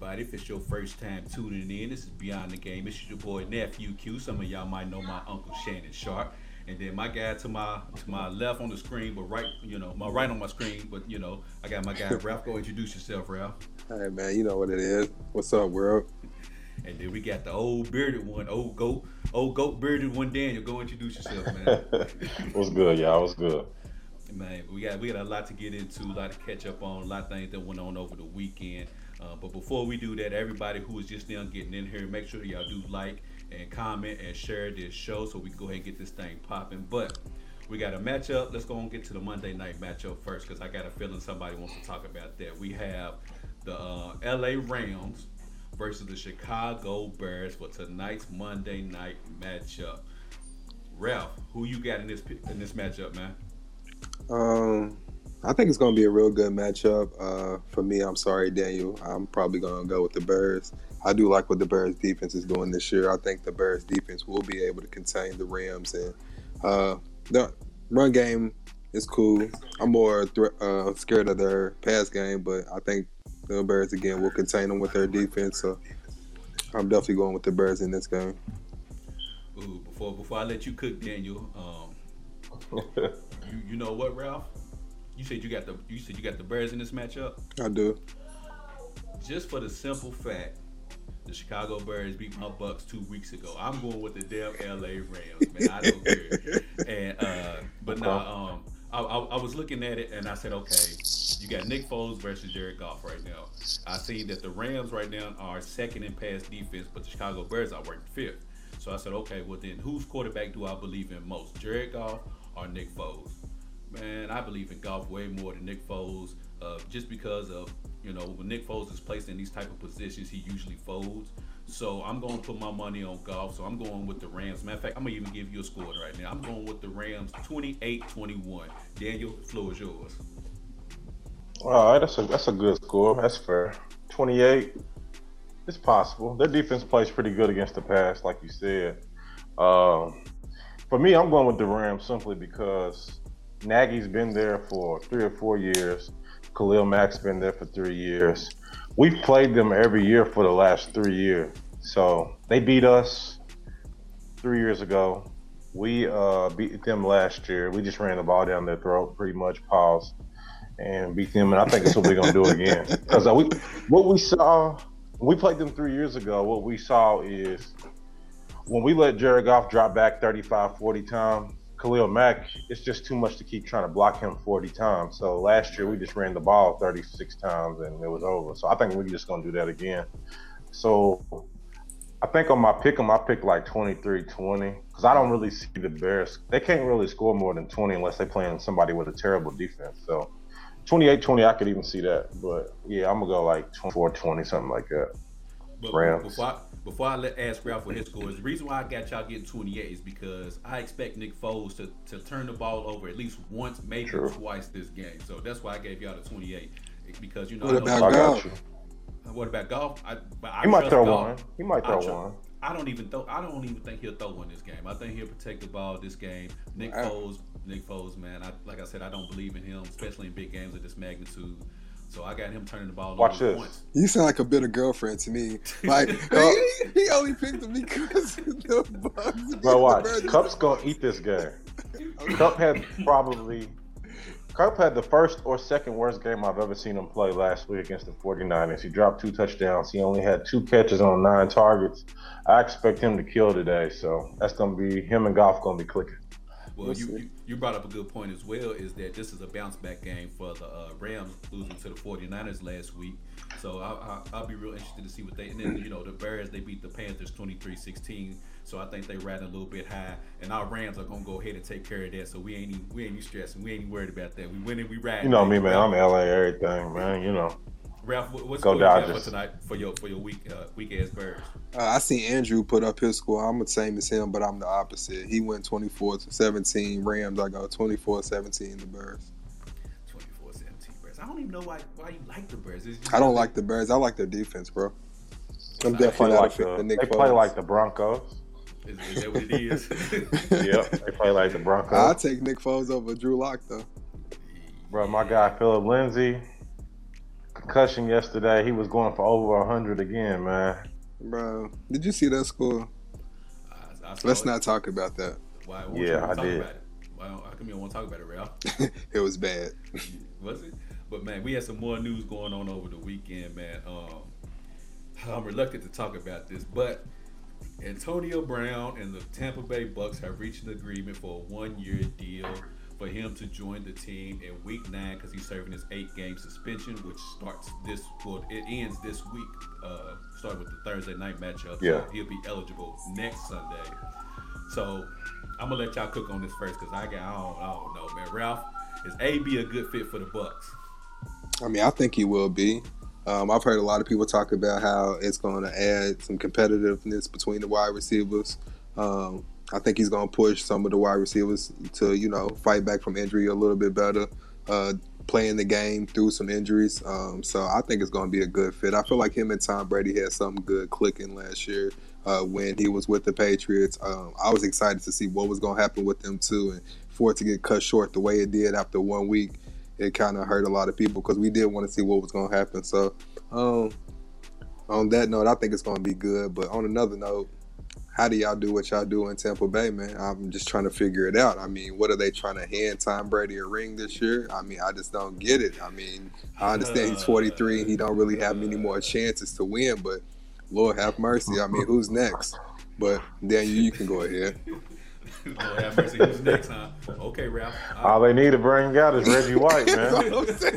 everybody. If it's your first time tuning in, this is Beyond the Game. This is your boy Nephew Q. Some of y'all might know my uncle Shannon Sharpe. And then my guy to my to my left on the screen, but right, you know, my right on my screen, but you know, I got my guy Ralph. Go introduce yourself, Ralph. Hey man, you know what it is. What's up, world? And then we got the old bearded one, old goat, old goat bearded one, Daniel. Go introduce yourself, man. What's good, y'all? What's good? We got we got a lot to get into, a lot to catch up on, a lot of things that went on over the weekend. Uh, but before we do that, everybody who is just now getting in here, make sure y'all do like and comment and share this show so we can go ahead and get this thing popping. But we got a matchup. Let's go and get to the Monday night matchup first because I got a feeling somebody wants to talk about that. We have the uh, LA Rams versus the Chicago Bears for tonight's Monday night matchup. Ralph, who you got in this in this matchup, man? Um, I think it's going to be a real good matchup. Uh, for me, I'm sorry, Daniel. I'm probably going to go with the Bears. I do like what the Bears defense is doing this year. I think the Bears defense will be able to contain the Rams, and uh, the run game is cool. I'm more uh, scared of their pass game, but I think the Bears again will contain them with their defense. So I'm definitely going with the Bears in this game. Ooh, before before I let you cook, Daniel, um, you, you know what, Ralph? You said you got the you said you got the Bears in this matchup. I do. Just for the simple fact the Chicago Bears beat my Bucs two weeks ago. I'm going with the damn LA Rams, man. I don't care. And uh, but okay. now, um, I, I, I, was looking at it and I said, okay, you got Nick Foles versus Jared Goff right now. I see that the Rams right now are second in pass defense, but the Chicago Bears are ranked fifth. So I said, okay, well then, whose quarterback do I believe in most, Jared Goff or Nick Foles? Man, I believe in Goff way more than Nick Foles, uh, just because of you know, when Nick Foles is placed in these type of positions, he usually folds. So I'm going to put my money on Goff. So I'm going with the Rams. Matter of fact, I'm to even give you a score right now. I'm going with the Rams 28-21. Daniel, the floor is yours. All right, that's a that's a good score. That's fair. 28. It's possible. Their defense plays pretty good against the pass, like you said. Um, for me, I'm going with the Rams simply because Nagy's been there for three or four years. Khalil Mack's been there for three years. We've played them every year for the last three years. So they beat us three years ago. We uh, beat them last year. We just ran the ball down their throat, pretty much, pause, and beat them. And I think that's what we're gonna do again. Because uh, we, what we saw, we played them three years ago, what we saw is when we let Jared Goff drop back 35, 40 times, Khalil Mack, it's just too much to keep trying to block him 40 times. So last year we just ran the ball 36 times and it was over. So I think we're just going to do that again. So I think on my pick 'em, I picked like 23-20 because I don't really see the Bears. They can't really score more than 20 unless they're playing somebody with a terrible defense. So 28-20, I could even see that. But yeah, I'm gonna go like 24-20, something like that. But Rams. Before I, before I let ask Ralph for his scores, the reason why I got y'all getting 28 is because I expect Nick Foles to, to turn the ball over at least once, maybe True. twice this game. So that's why I gave y'all the 28 because you know. What about Goff? What about Goff? I, I he might throw one. He might throw I one. I don't even throw. I don't even think he'll throw one this game. I think he'll protect the ball this game. Nick Foles, Nick Foles, man. I, like I said, I don't believe in him, especially in big games of this magnitude. So I got him turning the ball Watch over this. once. You sound like a bitter girlfriend to me. Like uh, he, he, only picked him because the Bucs. Bro, watch. Kupp's gonna eat this game. Kupp had probably Kupp had the first or second worst game I've ever seen him play last week against the 49ers. He dropped two touchdowns. He only had two catches on nine targets. I expect him to kill today, so that's gonna be him and Goff gonna be clicking. Well, you, you, you brought up a good point as well. Is that this is a bounce back game for the uh, Rams losing to the 49ers last week. So I, will be real interested to see what they and then you know the Bears they beat the Panthers 23-16. So I think they riding a little bit high, and our Rams are gonna go ahead and take care of that. So we ain't even, we ain't stressing. We ain't even worried about that. We winning, we ride. You know me, man. I'm LA everything, man. You know. Ralph, what's Go going for tonight for your for your week uh, week ass Bears? Uh, I see Andrew put up his score. I'm the same as him, but I'm the opposite. He went 24 to 17 Rams. I go 24 17 the Bears. 24 17 Bears. I don't even know why why you like the Bears. I don't like the Bears. I like their defense, bro. I'm definitely not like the, the Nick They Foles. play like the Broncos. Is, is that what it is? yep, they play like the Broncos. I'll take Nick Foles over Drew Lock though. Bro, my guy Philip Lindsay concussion yesterday. He was going for over hundred again, man. Bro, did you see that score? I, I Let's it. not talk about that. Why, won't Yeah, you I talk did. About it? Why don't, how come you don't want to talk about it, Ralph? it was bad. Was it? But man, we had some more news going on over the weekend, man. Um, I'm reluctant to talk about this, but Antonio Brown and the Tampa Bay Bucs have reached an agreement for a one-year deal for him to join the team in Week Nine because he's serving his eight-game suspension, which starts this. Well, it ends this week, uh, starting with the Thursday night matchup. Yeah. So he'll be eligible next Sunday. So I'm gonna let y'all cook on this first because I got I don't, I don't know, man. Ralph, is AB a good fit for the Bucs? I mean, I think he will be. Um, I've heard a lot of people talk about how it's going to add some competitiveness between the wide receivers. Um, I think he's going to push some of the wide receivers to, you know, fight back from injury a little bit better, uh, playing the game through some injuries. Um, so I think it's going to be a good fit. I feel like him and Tom Brady had something good clicking last year uh, when he was with the Patriots. Um, I was excited to see what was going to happen with them too, and for it to get cut short the way it did after one week it kind of hurt a lot of people because we did want to see what was going to happen. So, um, on that note, I think it's going to be good. But on another note, how do y'all do what y'all do in Tampa Bay, man? I'm just trying to figure it out. I mean, what are they trying to hand Tom Brady a ring this year? I mean, I just don't get it. I mean, I understand he's uh, 43 and he don't really have many more chances to win, but Lord have mercy. I mean, who's next? But Daniel, you can go ahead. Lord have mercy. Who's next, huh? Okay, Ralph. Uh, All they need to bring out is Reggie White, That's man.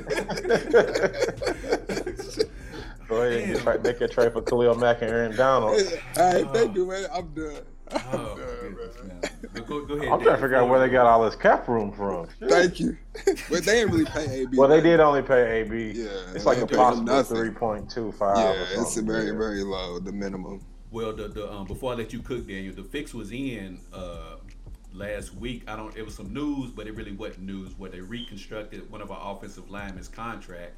what I'm saying. Go ahead and try, make a trade for Khalil Mack and Aaron Donald. All right, thank you, man. I'm done. I'm Oh, done, goodness, man. man. Go, go ahead. I'm trying to figure out where they got all this cap room from. Shit. Thank you. but they didn't really pay AB. Well, they did only pay AB. Yeah, it's like a didn't pay him possible three point two five. Yeah, it's very, very low, the minimum. Well, the, the um, before I let you cook, Daniel, the fix was in uh, last week. I don't. It was some news, but it really wasn't news. Where they reconstructed one of our offensive linemen's contract.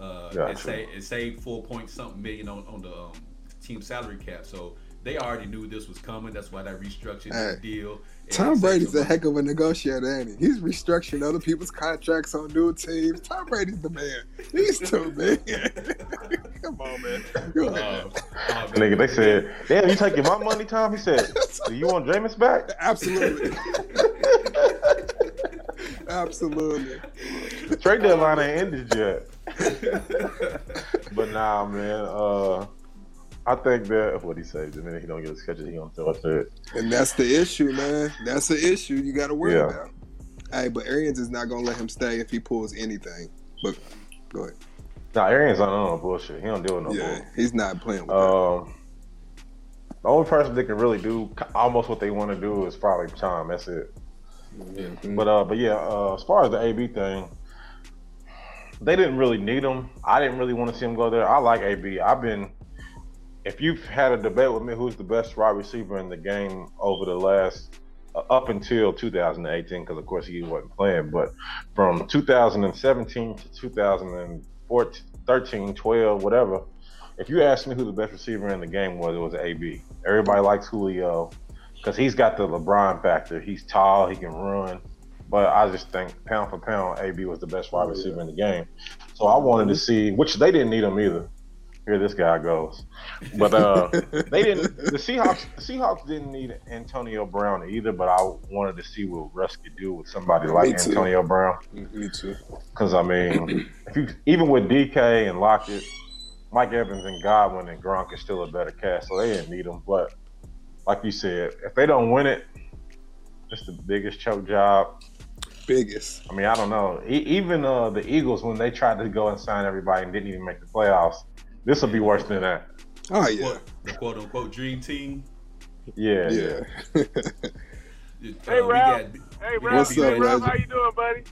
Uh, Gotcha. it, saved, it saved four point something million on, on the um, team salary cap. So they already knew this was coming. That's why they restructured Hey, the deal. Tom Brady's some a heck of a negotiator, ain't he? He's restructuring other people's contracts on new teams. Tom Brady's the man. He's too man. Come on, man. Go money. ahead. Uh, uh, Nigga, they said, "Damn, you taking my money, Tom?" He said, "Do you want Jameis back?" Absolutely. Absolutely. Trade deadline ain't ended yet. But nah, man. Uh, I think that what he said. The minute he don't get his catches, he gonna throw it to it. And that's the issue, man. That's the issue you got to worry Yeah. about. Hey, but Arians is not going to let him stay if he pulls anything. But go ahead. Nah, Arians on no bullshit. He don't deal with no yeah, bullshit. he's not playing with that. Um, the only person that can really do almost what they want to do is probably Tom. That's it. Mhm. But uh, but yeah, uh, as far as the AB thing, they didn't really need him. I didn't really want to see him go there. I like AB. I've been, if you've had a debate with me, who's the best wide receiver in the game over the last uh, up until 2018, because of course he wasn't playing, but from 2017 to 2014, 13, 12, whatever. If you asked me who the best receiver in the game was, it was AB. Everybody likes Julio because he's got the LeBron factor. He's tall, he can run. But I just think pound for pound, AB was the best wide receiver in the game. So I wanted to see, which they didn't need him either. Here this guy goes. But uh, they didn't. The Seahawks, the Seahawks didn't need Antonio Brown either. But I wanted to see what Russ could do with somebody like. Antonio Brown. Me too. Because I mean, if you even with DK and Lockett, Mike Evans and Godwin and Gronk is still a better cast, so they didn't need them. But like you said, if they don't win it, it's the biggest choke job. Biggest. I mean, I don't know. E- even uh, the Eagles, when they tried to go and sign everybody and didn't even make the playoffs, this will be worse than that. Oh yeah. Quote, the quote unquote dream team. Yeah, Yeah. Uh, Hey, we Ralph. got- Hey, we Ralph. What's up, hey, Ralph, Reggie? how you doing, buddy?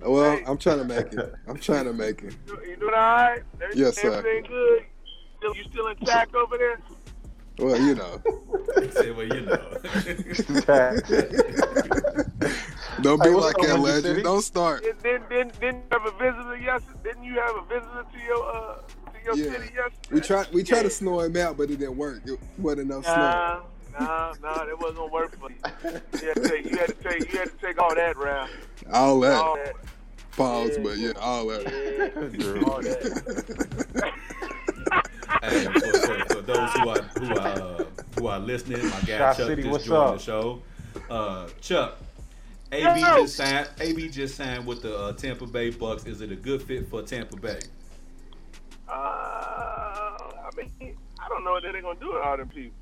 well, Hey. I'm trying to make it. I'm trying to make it. You, you doing all right? Everything, Yes, sir. Everything good? Still, you still intact over there? Well, you know. He said, well, you know. Don't be Hey, like that, legend. City? Don't start. Didn't, didn't, didn't, didn't you have a visitor yesterday? Didn't you have a visitor to your uh to your Yeah. city yesterday? We tried we tried Yeah. to snow him out, but it didn't work. It wasn't enough snow. Nah, nah, nah, that wasn't gonna work for you. You had to take, you had to take, you had to take all that, Ralph. All that. All that. Pause, Yeah. but yeah, all that. Yeah, all that. Hey, those who are who are uh, who are listening, my guy Shot Chuck City, just joined up? the show. Uh, Chuck, AB Yo. just signed. AB just signed with the uh, Tampa Bay Bucs. Is it a good fit for Tampa Bay? Uh, I mean, I don't know what they're gonna do with all them people.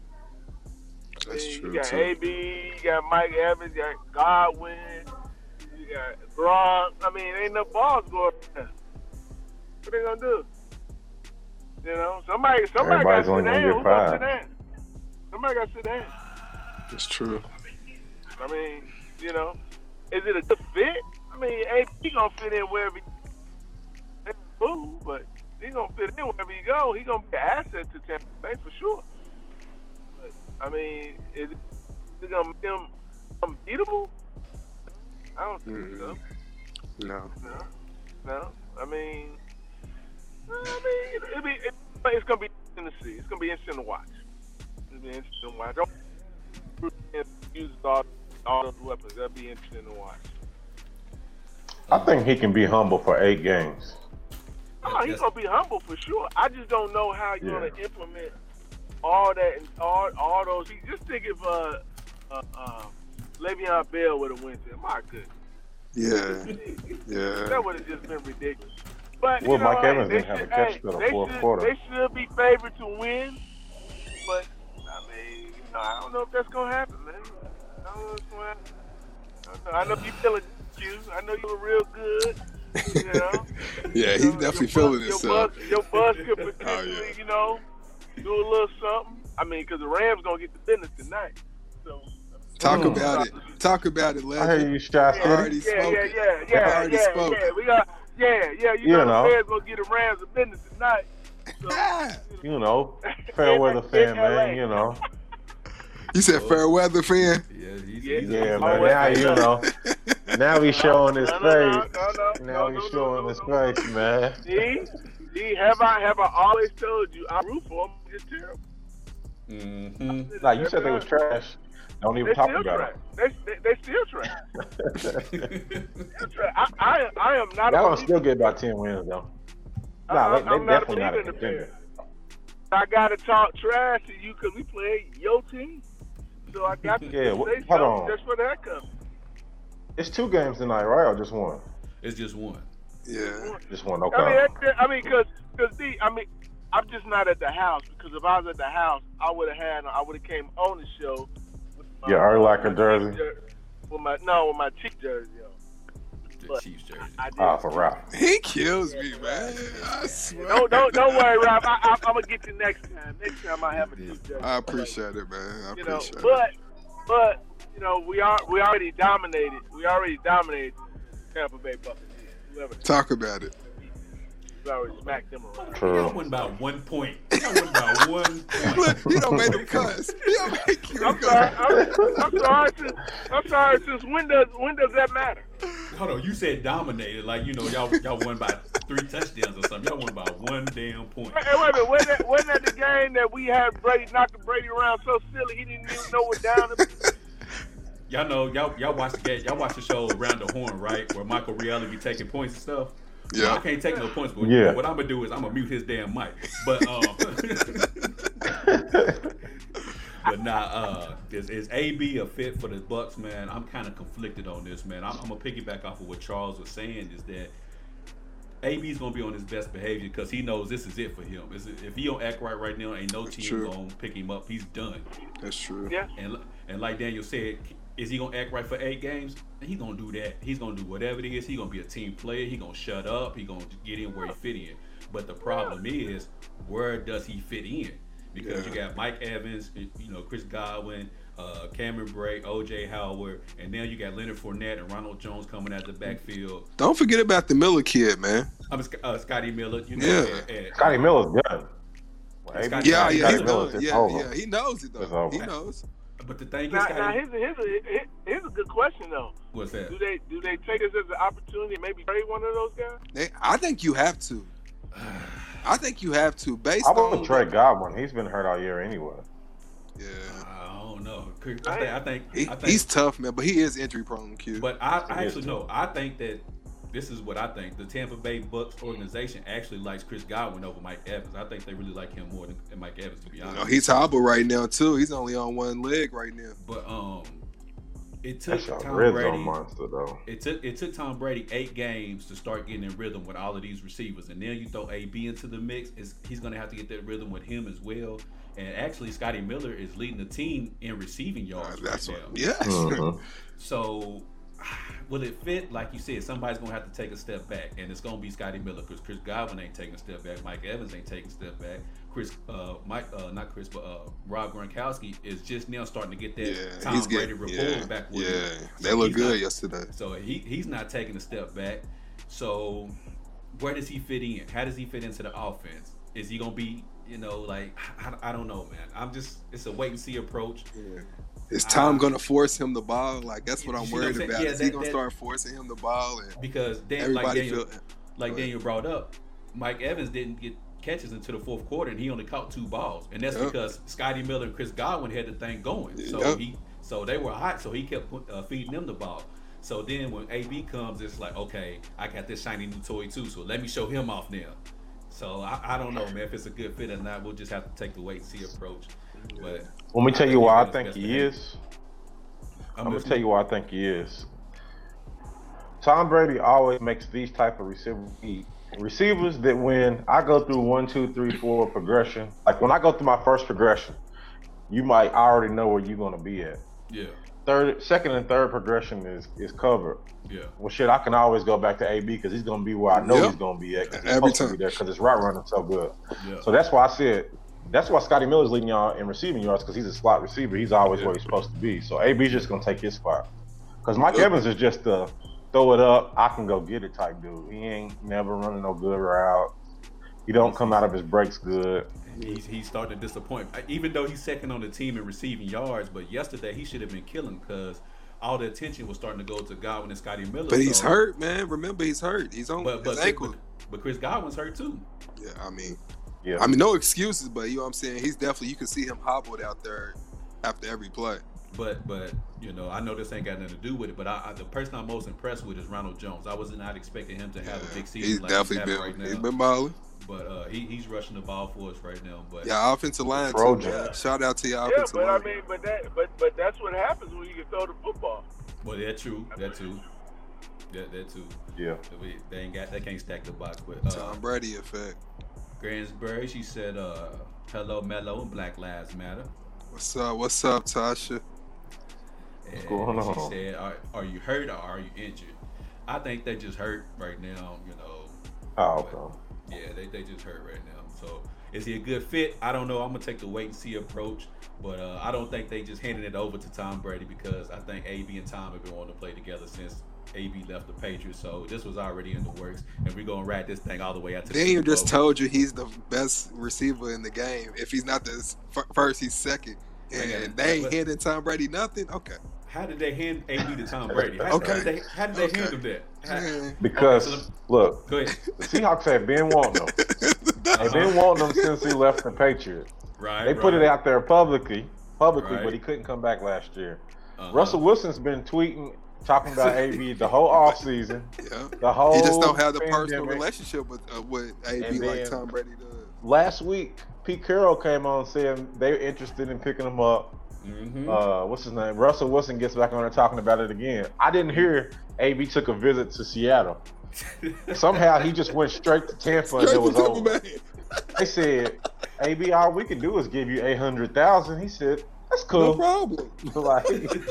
I That's mean, true You got too. AB, you got Mike Evans, you got Godwin, you got Gronk. I mean, ain't no balls going. around. What they gonna do? You know, somebody, somebody got to sit only gonna down. get Who's gonna sit five. down? Somebody got to sit down. That's true. I mean, you know, is it a good fit? I mean, AB gonna fit in wherever. He, that's but he gonna fit in wherever he go. He gonna be an asset to Tampa Bay for sure. But I mean, is it, is it gonna make him unbeatable? I don't think so. Mm-hmm. No. No, no. I mean, I mean, it'll be, it, it's gonna be interesting to see. It's gonna be interesting to watch. It'll be interesting to watch. Don't use all, all those weapons. That'll be interesting to watch. I think he can be humble for eight games. Oh, he's gonna be humble for sure. I just don't know how you're Yeah. gonna implement all that and all all those. Just think if uh, uh, uh, Le'Veon Bell would have went there. My goodness. Yeah. Yeah. That would have just been ridiculous. But Well, you know, Mike hey, Evans didn't have should- a catch hey, till the they fourth should, quarter. They should be favored to win, but I mean, you know, I don't know if that's gonna happen, man. I don't know what's gonna happen. I know. I know you feeling you. I know you were real good. You know. Yeah, he's You know, definitely your feeling bus, himself. Your bus, your bus could Oh, potentially, yeah. you know, do a little something. I mean, because the Rams gonna get the business tonight. So. Talk Mm. about it. Talk about it, I hear you, Shot Yeah, City. already yeah, spoke yeah, yeah, yeah, yeah, yeah. We got, yeah, yeah. You You know, know. the Bears gonna get the Rams the business tonight. So, You know, fair weather fan, man. You know. you said fair weather fan. Yeah, he's, Yeah. he's Yeah, man. Now wait, you know. Now he's showing his no, no, no, face. no, no, Now he's no, showing no, his no. face, man. See, see, have I have I always told you I root for them? It's terrible. Mm-hmm. Nah, you said they was trash. Don't They even talk still about trash. They, they, they still trash. it. Still trash. I, I, I am not. Y'all gonna still get about ten wins though. I- Nah, I'm- they, they definitely not a believer in the contender. I gotta talk trash to you because we play your team. So I got to Yeah, wh- say hold on. just for that comes. It's two games tonight, right? Or just one? It's just one. Yeah. Just one. Okay. I mean, Okay. I mean, because because D, I mean, I'm just not at the house because if I was at the house, I would have had, I would have came on the show. With my, Your Urlacher my jersey? Jer- With my no, with my Chief jersey. Yo. The But Chiefs jersey. I did. Ah, for Ralph. He kills me, man. I swear. Don't don't don't worry, Rob. I, I, I'm gonna get you next time. Next time I have a Chief jersey. I appreciate it, man. I you know, appreciate it. but but you know, we are we already dominated. We already dominated Tampa Bay Buccaneers. Whoever Talk about it. We already smacked them around. True. Y'all won by one point. Y'all won by one point. Look, he don't make them cuss. He don't make you I'm sorry. I'm, I'm sorry. Since, I'm sorry. Since when does when does that matter? Hold on, you said dominated, like you know y'all y'all won by three touchdowns or something. Y'all won by one damn point. Hey, wait a minute. Wasn't that, wasn't that the game that we had Brady knocking Brady around so silly he didn't even know what down? Y'all know y'all y'all watch the game, y'all watch the show Around the Horn, right? Where Michael Reali be taking points and stuff. I Yeah. can't take no points, but Yeah. what I'm gonna do is I'm gonna mute his damn mic. But um, but nah, uh, is, is AB a fit for the Bucs, man? I'm kind of conflicted on this, man. I'm, I'm gonna piggyback off of what Charles was saying is that AB's gonna be on his best behavior because he knows this is it for him. Is if he don't act right right now, ain't no team True. gonna pick him up. He's done. That's true. Yeah. And and like Daniel said, is he gonna act right for eight games? He gonna do that. He's gonna do whatever it is. He gonna be a team player. He gonna shut up. He gonna get in where he fit in. But the problem is, where does he fit in? Because you got Mike Evans, you know Chris Godwin, uh, Cameron Brate, O.J. Howard, and now you got Leonard Fournette and Ronald Jones coming out the backfield. Don't forget about the Miller kid, man. I'm uh, Scotty Miller. You know, Yeah. and- and- Scotty Miller's done. Well, Yeah, Scotty yeah, he's Miller's done. Yeah, yeah, he knows it though. He knows. But the thing is, Now, Scotty, now here's a, here's a here's a good question though. what's that? Do they do they take this as an opportunity to maybe trade one of those guys? They, I think you have to. I think you have to. Based I on would trade Godwin. He's been hurt all year anyway. Yeah, I don't know. I think. I think. he, I think he's tough, man, but he is injury prone. Q. But I, I actually know. I think that this is what I think. The Tampa Bay Bucs organization actually likes Chris Godwin over Mike Evans. I think they really like him more than, than Mike Evans, to be You honest. know, he's hobbled right now too. He's only on one leg right now. but um, it took a Tom Brady. monster though. It took it took Tom Brady eight games to start getting in rhythm with all of these receivers, and then you throw AB into the mix. Is he's going to have to get that rhythm with him as well? And actually, Scotty Miller is leading the team in receiving Uh, yards that's right what. now. Yes. Mhm. So, will it fit? Like you said, somebody's gonna have to take a step back, and it's gonna be Scotty Miller because Chris Godwin ain't taking a step back. Mike Evans ain't taking a step back. Chris, uh, Mike, uh, not Chris, but uh, Rob Gronkowski is just now starting to get that Yeah, Tom he's Brady getting. rapport Yeah, back with yeah. him. They So look good not- yesterday. So he he's not taking a step back. So where does he fit in? How does he fit into the offense? Is he gonna be, you know, like I, I don't know, man. I'm just it's a wait and see approach. Yeah. Is Tom gonna force him the ball? Like that's what I'm see what I'm worried about. Yeah, Is he gonna that- start forcing him the ball and Because Dan, like everybody Daniel, feel? like Daniel brought up, Mike Evans didn't get catches into the fourth quarter, and he only caught two balls, and that's Yep. because Scotty Miller and Chris Godwin had the thing going. So Yep. he, so they were hot, so he kept uh, feeding them the ball. So then when AB comes, it's like, okay, I got this shiny new toy too, so let me show him off now. So I, I don't know, man, if it's a good fit or not. We'll just have to take the wait and see approach. But Let me tell you why I think he is. I'm, I'm gonna tell you why I think he is. Tom Brady always makes these type of receiver receivers that when I go through one, two, three, four progression, like when I go through my first progression, you might already know where you're gonna be at. Yeah, Third, second, and third progression is is covered. yeah, Well, shit, I can always go back to AB because he's gonna be where I know Yep. he's gonna be at. 'cause he's Every supposed to time. be there because his route running so good. yeah. So that's why I said that's why Scotty Miller's leading y'all in receiving yards because he's a slot receiver. He's always Yeah. where he's supposed to be. So AB's just gonna take his spot. Because Mike Yep. Evans is just a throw it up, I can go get it type dude. He ain't never running no good route. He don't come out of his breaks good. He's, he's starting to disappoint. Even though he's second on the team in receiving yards, but yesterday he should have been killing because all the attention was starting to go to Godwin and Scotty Miller. But he's so- hurt, man. Remember, he's hurt. He's on But but, his ankle. but but Chris Godwin's hurt too. Yeah, I mean, Yeah. I mean, no excuses, but you know what I'm saying. He's definitely you can see him hobbled out there after every play. But but you know I know this ain't got nothing to do with it. But I, I, the person I'm most impressed with is Ronald Jones. I was not expecting him to have a big season he's like definitely he's having been right he's now. been balling. But uh, he, he's rushing the ball for us right now. But Yeah, offensive line too, Trojan. man. Shout out to your Yeah, offensive but I mean, but that, but but that's what happens when you can throw the football. well that true that too. That that too. Yeah. They ain't got they can't stack the box. But uh, Tom Brady effect. Gransbury, she said, uh, hello, Mello, and Black Lives Matter. What's up? What's up, Tasha? And going on? she said, are, are you hurt or are you injured? I think they just hurt right now, you know. Oh, okay. Yeah, they, they just hurt right now. So is he a good fit? I don't know. I'm gonna take the wait and see approach. But uh, I don't think they just handed it over to Tom Brady because I think AB and Tom have been wanting to play together since AB left the Patriots. So this was already in the works, and we're gonna ride this thing all the way out to the Daniel Super just told you he's the best receiver in the game. If he's not the s- f- first, he's second. And Okay, they ain't but- handing Tom Brady nothing. Okay. How did they hand AB to Tom Brady? How, Okay. how did they, how did they Okay. hand him that? How- Because Okay, so look, Go ahead. the Seahawks have been wanting them. They've been wanting them since he left the Patriots. Right. They put right. it out there publicly, publicly, Right. but he couldn't come back last year. Uh-huh. Russell Wilson's been tweeting, talking about AB the whole offseason, yeah. the whole. He just don't have the personal relationship with uh, with AB And like Tom Brady does. Last week, Pete Carroll came on saying they're interested in picking him up. Mhm. Uh, what's his name? Russell Wilson gets back on there talking about it again. I didn't hear AB took a visit to Seattle. Somehow he just went straight to Tampa and it was over. They said, "AB, all we can do is give you eight hundred thousand. He said, "That's cool. No cool." problem. like,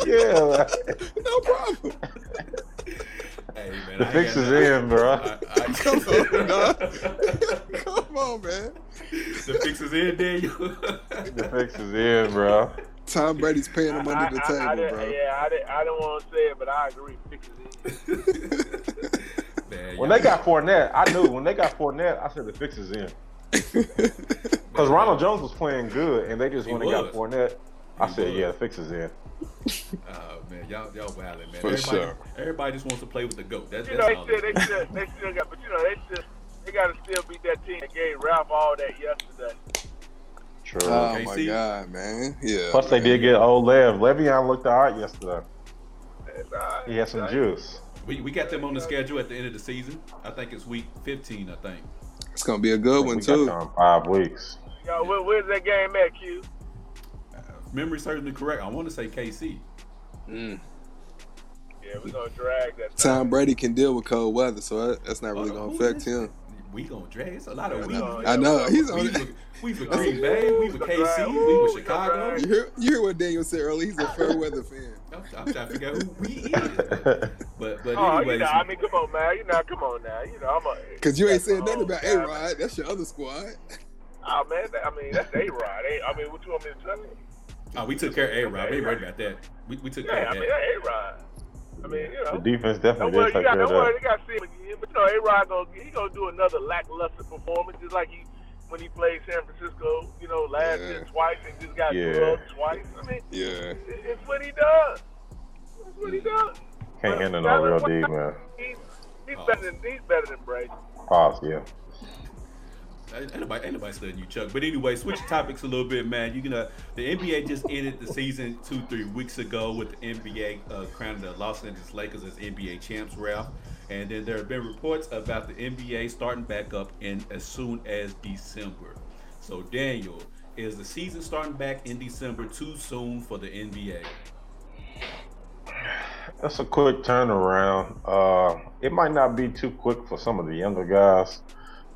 yeah, like, No problem. Hey, man, the I fix is got- in, bro. I- I- Come on, dog. Come on, man. the fix is in, Daniel. The fix is in, bro. Tom Brady's paying him I, under the I, I, table, didn't- bro. Yeah, I, didn't, I don't want to say it, but I agree. Fix it in. Man, When they got Fournette, I knew when they got Fournette, I said the fix is in. Because Ronald Jones was playing good, and they just He went and got was. Fournette. I said, was. yeah, the fix is in. Oh man, y'all y'all wildin', man. For everybody, sure. everybody just wants to play with the goat. That's, You that's know, all. they still, they still, they still got, but you know, they still, they got to still beat that team that gave Ralph all that yesterday. True. Oh Okay, my god, man. Yeah. Plus, they did get old Lev. Le'Veon looked all right yesterday. It's all right. He had some It's juice. We, we got them on the schedule at the end of the season. I think it's week 15. I think. It's gonna be a good one we too. got five weeks. Yo, where, where's that game at, Q? If memory serves me correct. I want to say KC. Mm. Yeah, we're gonna drag that. Tom Brady can deal with cold weather, so that's not really Uh, gonna affect him. We gonna drag. It's a lot of I we. know, I know. He's We on. for, we for Green Bay. We for KC. We for Chicago. You hear, you hear what Daniel said earlier? He's a fair weather fan. I'm, I'm trying to figure out who we is. But but, but Oh, you anyways, know, I mean, come on, man. You know, come on now. You know, I'm a. Cause you ain't said Oh, nothing about A Rod. That's your other squad. Oh man, that- I mean that's A Rod. I mean, what you want me to tell you? Oh, we took care of A Rod. We ain't worried about that. We, we took care Yeah, I of mean that. that A Rod. I mean, you know, The know. defense Don't definitely worry, did you take got, care of don't worry, that. they got to see him again. But you know, A Rod gonna he gonna do another lackluster performance, just like he when he played San Francisco. You know, last Yeah. year twice and just got Yeah. drugged twice. I mean, Yeah. it, it's what he does. It's what he does. Can't handle no real D, man. He's, he's Oh. better than he's better than Brady. Pause, yeah. Ain't nobody studying you, Chuck. But anyway, switch topics a little bit, man. You gonna the NBA just ended the season two, three weeks ago with the NBA uh, crowning the Los Angeles Lakers as NBA champs, Ralph. And then there have been reports about the NBA starting back up in as soon as December. So Daniel, is the season starting back in December too soon for the NBA? That's a quick turnaround. Uh, it might not be too quick for some of the younger guys.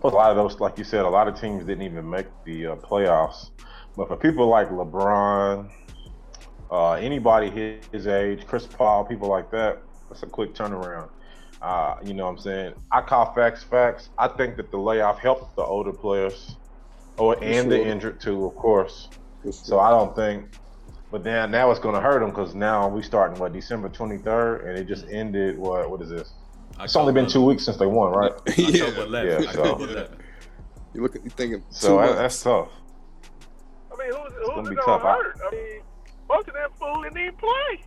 A lot of those, like you said, a lot of teams didn't even make the uh, playoffs. But for people like LeBron, uh, anybody his, his age, Chris Paul, people like that, that's a quick turnaround. Uh, you know what I'm saying? I call facts facts. I think that the layoff helped the older players, or and the injured too, of course. So I don't think. But then now it's going to hurt them because now we starting what December 23rd, and it just ended. What what is this? It's only been two weeks since they won, right? yeah. Yeah, so- October 11th. You look at you thinking So two that, that's tough. I mean, who's, gonna be gonna tough. I- hurt? I mean, most of them fools didn't even play.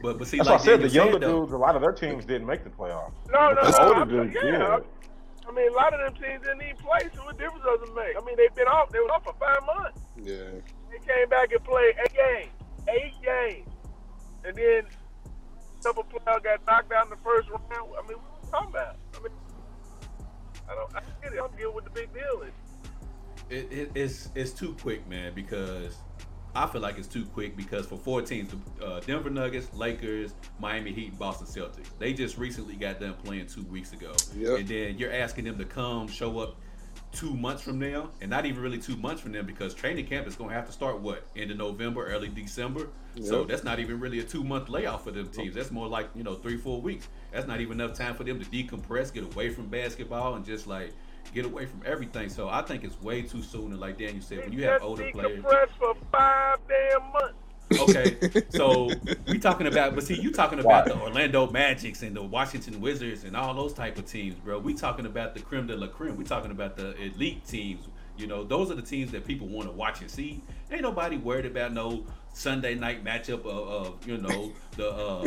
But but see, That's like why I said the younger though, dudes. A lot of their teams didn't make the playoffs. No, no, But the no. older I'm- dudes yeah, did. I mean, a lot of them teams didn't even play, so what difference does it make? I mean, they've been off. They were off for five months. Yeah. They came back and played eight games, eight games, and then a couple players got knocked out in the first round. I mean, what are you talking about? I mean, I don't. I get it. I don't get what the big deal is. it, it, it's it's too quick, man. Because I feel like it's too quick because for four teams, the uh, Denver Nuggets, Lakers, Miami Heat, Boston Celtics, they just recently got done playing two weeks ago, Yep. and then you're asking them to come show up two months from now, and not even really two months from them because training camp is going to have to start what end of November, early December. So that's not even really a two month layoff for them teams. That's more like you know three four weeks. That's not even enough time for them to decompress, get away from basketball, and just like get away from everything. So I think it's way too soon. And like Daniel said, when you have older players. decompressed for five damn months. Okay, so we talking about, but see, you talking about the Orlando Magics and the Washington Wizards and all those type of teams, bro. We talking about the creme de la creme. We talking about the elite teams. You know, those are the teams that people want to watch and see. Ain't nobody worried about no Sunday night matchup of, of you know the uh,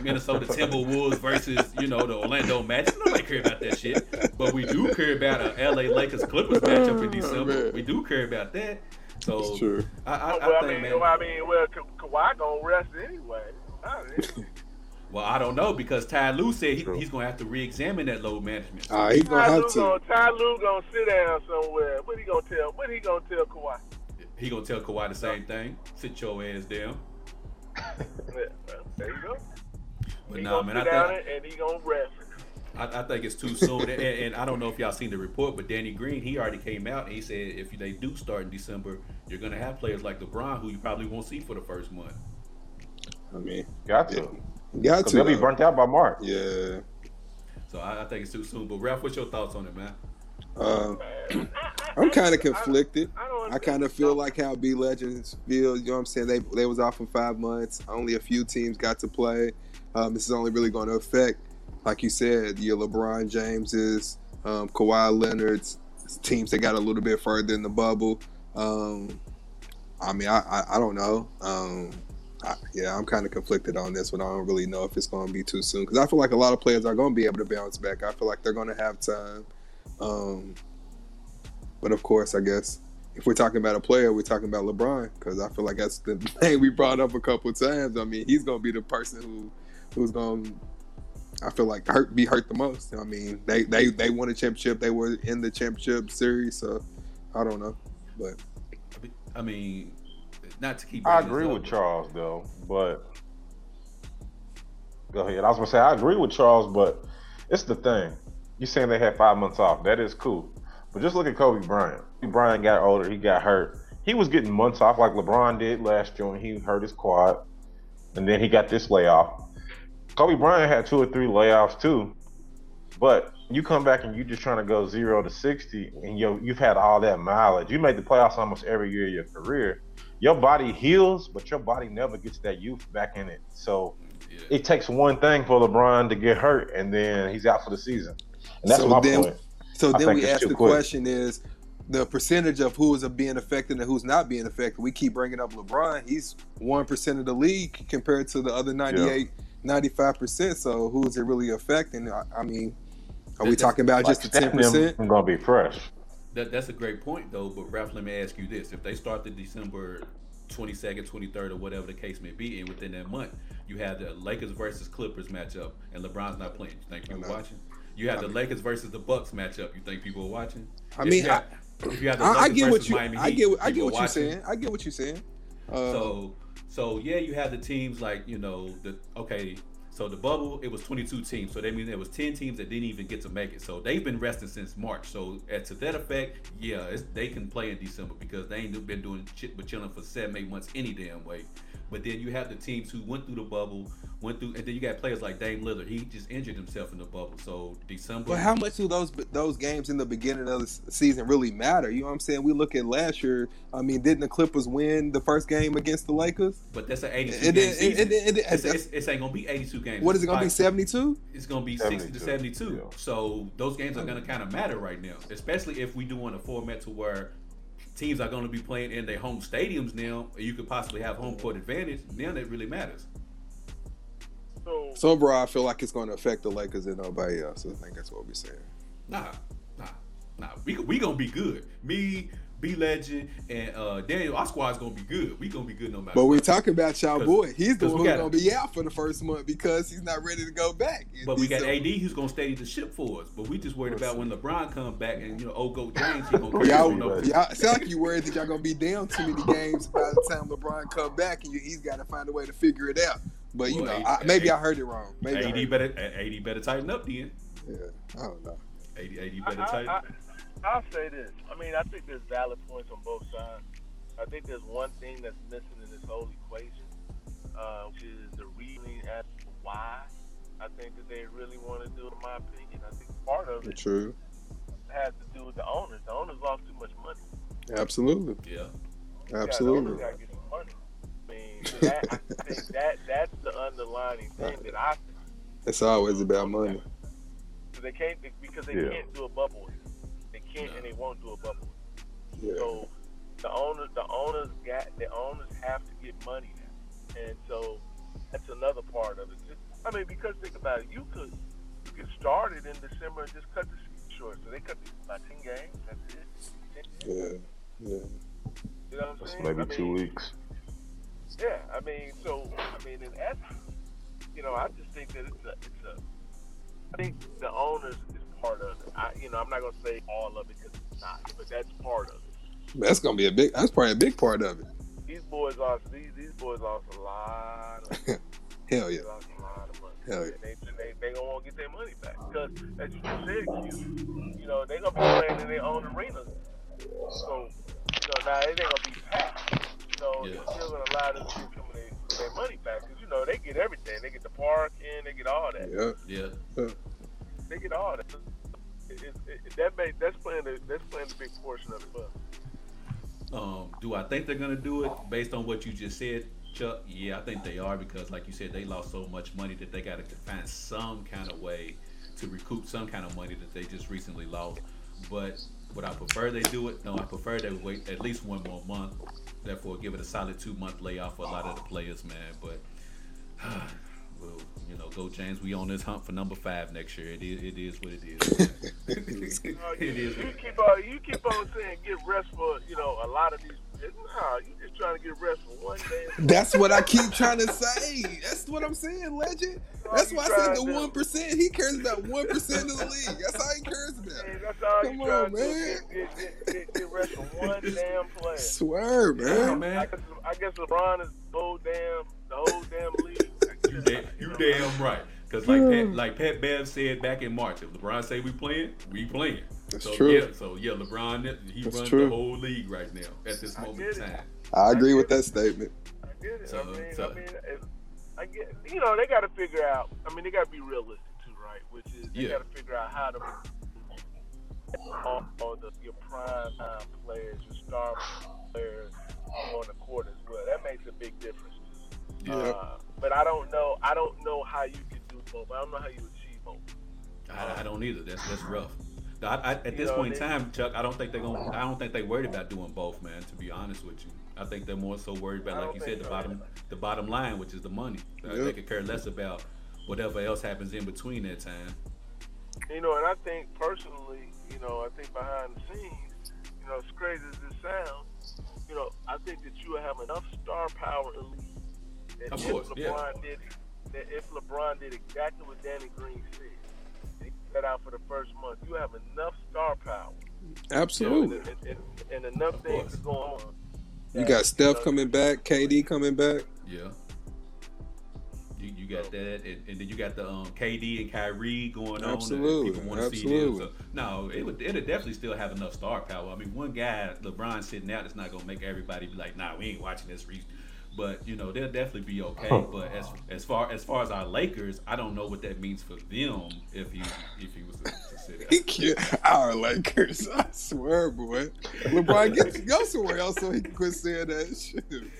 Minnesota Timberwolves versus you know the Orlando Magic. Nobody care about that shit, but we do care about a LA Lakers Clippers matchup in December. man. We do care about that. So It's true. I, I, well, I I, think, mean, man. well, I mean, well, Ka- Kawhi gonna rest anyway. I mean, Well, I don't know because Ty Lue said he, he's going to have to re-examine that load management. So Ah, he's gonna Ty have Lue to. gonna, Ty Lue gonna sit down somewhere. What he gonna tell? What he gonna tell Kawhi? he gonna tell Kawhi the same thing. Sit your ass down. Yeah, there you go. But he nah, gonna man, I sit down think and he gonna rest. I, I think it's too soon. and, and I don't know if y'all seen the report, but Danny Green he already came out and he said if they do start in December, you're gonna have players like LeBron who you probably won't see for the first month. I mean, Got to. yeah. got to. they'll be burnt out by March. Yeah. So I, I think it's too soon. But Ralph, what's your thoughts on it, man? Uh, I'm kind of conflicted. I, don't I kind of feel like how B Legends feel. You know what I'm saying? They they was off for five months. Only a few teams got to play. Um, this is only really going to affect, like you said, your LeBron Jameses, um, Kawhi Leonard's teams that got a little bit further in the bubble. Um, I mean, I, I, I don't know. Um, I, yeah, I'm kind of conflicted on this one. I don't really know if it's going to be too soon because I feel like a lot of players are going to be able to bounce back. I feel like they're going to have time. Um, but of course, I guess if we're talking about a player, we're talking about LeBron because I feel like that's the thing we brought up a couple times. I mean, he's going to be the person who who's going to I feel like hurt be hurt the most. I mean, they they they won a championship. They were in the championship series, so I don't know, but I mean, not to keep. I agree with Charles though, but go ahead. I was gonna say I agree with Charles, but it's the thing. You saying they had five months off? That is cool, but just look at Kobe Bryant. Kobe Bryant got older. He got hurt. He was getting months off like LeBron did last year when he hurt his quad, and then he got this layoff. Kobe Bryant had two or three layoffs too, but you come back and you just trying to go zero to sixty, and you you've had all that mileage. You made the playoffs almost every year of your career. Your body heals, but your body never gets that youth back in it. So yeah. it takes one thing for LeBron to get hurt, and then he's out for the season. And that's so my then, point. So I then we ask the quick. question: Is the percentage of who is being affected and who's not being affected? We keep bringing up LeBron. He's one percent of the league compared to the other ninety-eight. Yeah 95%. So who is it really affecting? I, I mean, are we talking about just the 10%? I'm going to be fresh. That, that's a great point, though. But Ralph, let me ask you this: If they start the December 22nd, 23rd, or whatever the case may be, and within that month, you have the Lakers versus Clippers matchup, and LeBron's not playing. You think people are watching? You have the Lakers versus the Bucks matchup. You think people are watching? I mean, if you have, I, I, get what you. Miami I get. I get what you're saying. I get what you're saying. Uh, so so yeah, you have the teams like you know the okay. So the bubble, it was 22 teams. So that means there was 10 teams that didn't even get to make it. So they've been resting since March. So to that effect, yeah, they can play in December because they ain't been doing shit but chilling for seven, eight months any damn way. But then you have the teams who went through the bubble, went through, and then you got players like Dame Lillard. He just injured himself in the bubble. So December. But how much do those those games in the beginning of the season really matter? You know what I'm saying? We look at last year. I mean, didn't the Clippers win the first game against the Lakers? But that's an 82 it, game it, season. It, it, it's, it's, it's, ain't gonna be 82 games. What is it gonna be? 72? It's gonna be 60 to 72. Yeah. So those games are gonna kind of matter right now, especially if we do want a format to where teams are going to be playing in their home stadiums now, and you could possibly have home court advantage. Now that really matters. So, so overall, I feel like it's going to affect the Lakers and nobody else. I think that's what we're saying. Nah, nah, nah. We we gonna be good. Me, B Legend and uh, Daniel, our squad's gonna be good. We gonna be good no matter. But we're talking about y'all boy. He's the one who's gonna be out for the first month because he's not ready to go back. But we got AD who's gonna stay the ship for us. But we just worried about when LeBron come back and you know, old goat James he gonna y'all, y'all sound like you worried that y'all gonna be down too many games by the time LeBron come back and you, he's got to find a way to figure it out. But you well, know, AD, I, maybe AD, I heard it wrong. Maybe AD better AD better tighten up then. Yeah, I don't know. AD, AD better tighten. up. I'll say this. I mean, I think there's valid points on both sides. I think there's one thing that's missing in this whole equation, uh, which is the reasoning as to why I think that they really want to do it, in my opinion. I think part of it True. has to do with the owners. The owners lost too much money. Absolutely. Yeah. Absolutely. Yeah, get some money. I mean, that, I think that that's the underlying thing that I think. It's always about money. So they can't because they yeah. can't do a bubble can't and they won't do a bubble. Yeah. So the owners, the owners got the owners have to get money now, and so that's another part of it. Just, I mean, because think about it, you could you could start it in December and just cut the season short. So they cut the, about ten games. That's it. Yeah, yeah. You know what I'm that's saying? maybe I mean, two weeks. Yeah, I mean, so I mean, in essence, you know, I just think that it's a, it's a. I think the owners part of it. I, you know, I'm not gonna say all of it because it's not, but that's part of it. That's gonna be a big. That's probably a big part of it. These boys lost. These these boys lost a lot. Of, Hell yeah. Lost a lot of money. Hell yeah. And they, they, they gonna want to get their money back because, as you just said, Q, you know, they gonna be playing in their own arenas. So, you know, now it ain't gonna be packed. You know, yeah. they're still gonna allow them to get some of their, their money back because you know they get everything. They get the park and they get all that. Yeah. Yeah. They get all that it, that may, that's playing a, that's playing a big portion of it. But Um, do I think they're gonna do it based on what you just said, Chuck? Yeah, I think they are because, like you said, they lost so much money that they got to find some kind of way to recoup some kind of money that they just recently lost. But would I prefer they do it? No, I prefer they wait at least one more month. Therefore, give it a solid two month layoff for a lot of the players, man. But well, you know, go James. We on this hunt for number five next year. It is, it is what it is. Oh, it is. You keep on, you keep on saying get rest for you know a lot of these Nah, you just trying to get rest for one day. That's what I keep trying to say. That's what I'm saying, legend. Oh, that's why I said the one percent. He cares about one percent of the league. That's all he cares about. Man, that's all Come you trying on, to man. Get, get, get, get rest for one damn player. Swear, Yeah, man. I guess, I guess LeBron is the whole damn the whole damn league. You, da- you damn right. Because like Pat, like Pat Bev said back in March, if LeBron say we playing, we playing. That's so true. yeah, so yeah, LeBron he That's runs true. the whole league right now at this moment in time. I agree with that statement. I get it. So- I mean, so- I mean, if, I get. You know, they got to figure out. I mean, they got to be realistic too, right? Which is they Yeah. got to figure out how to all, all the your prime time players, your star players on the court as well. That makes a big difference. Yeah. Uh, but I don't know. I don't know how you can do both. I don't know how you achieve both. I, I don't either. That's that's rough. I, I, at You this know, point in time, Chuck, I don't think they're gonna. I don't think they worried about doing both, man. To be honest with you, I think they're more so worried about, like you said, the so bottom, the bottom line, which is the money. Uh, Yeah. They could care less about whatever else happens in between that time. You know, and I think personally, you know, I think behind the scenes, you know, as crazy as this sounds, you know, I think that you have enough star power elite that Of if course, yeah. LeBron did that if LeBron did exactly what Danny Green said, and he set out for the first month, you have enough star power Absolutely. and, and, and, and enough things course. to go on. You got Steph know, coming back, KD coming back. Yeah. You, you got that, and, and then you got the um, KD and Kyrie going on. Absolutely, and people want to see them. absolutely. So, no, it would it'll definitely still have enough star power. I mean, one guy, LeBron, sitting out is not gonna make everybody be like, "Nah, we ain't watching this." Reason. But you know they'll definitely be okay. But as as far as far as our Lakers, I don't know what that means for them if he if he was to, to sit He out. Our Lakers. I swear, boy. LeBron, get go somewhere else so he can quit saying that shit. Man,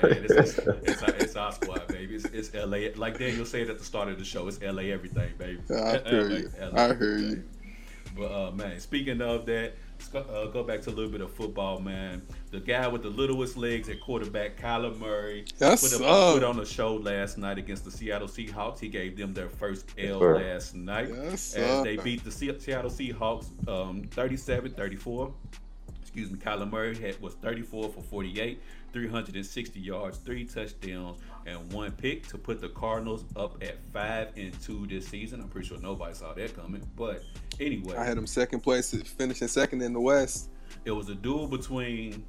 it's, it's, it's, our, it's our squad, baby. It's, it's LA. Like Daniel said at the start of the show, it's LA everything, baby. I hear you. I hear you. But uh, man, speaking of that, let's go, uh, go back to a little bit of football, man. The guy with the littlest legs at quarterback, Kyler Murray, That's put, up. put on a show last night against the Seattle Seahawks. He gave them their first L sir. last night Yes, as they beat the Seattle Seahawks um, 37-34. Excuse me, Kyler Murray had, was 34 for 48, 360 yards, three touchdowns, and one pick to put the Cardinals up at five and two this season. I'm pretty sure nobody saw that coming, but anyway, I had him second place, finishing second in the West. it was a duel between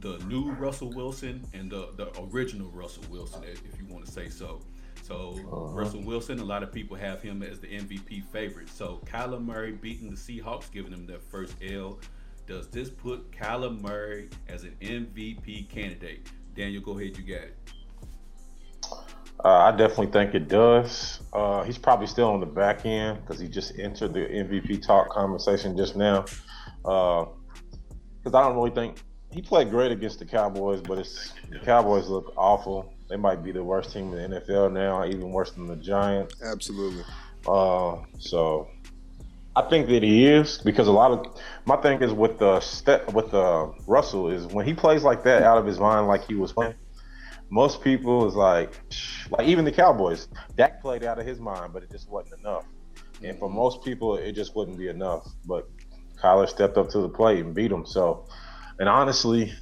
the new Russell Wilson and the, the original Russell Wilson, if you want to say so. So uh-huh. Russell Wilson, a lot of people have him as the MVP favorite. So Kyler Murray beating the Seahawks, giving them their first L. Does this put Kyler Murray as an MVP candidate? Daniel, go ahead, you got it. Uh, I definitely think it does. Uh, he's probably still on the back end because he just entered the MVP talk conversation just now. Because I don't really think he played great against the Cowboys, but it's the Cowboys look awful. They might be the worst team in the NFL now, even worse than the Giants. Absolutely. Uh, so I think that he is because a lot of my thing is with the step with the Russell is when he plays like that out of his mind, like he was playing. Most people is like, like even the Cowboys, Dak played out of his mind, but it just wasn't enough. And for mm-hmm. most people, it just wouldn't be enough. But Kyler stepped up to the plate and beat him. So, and honestly,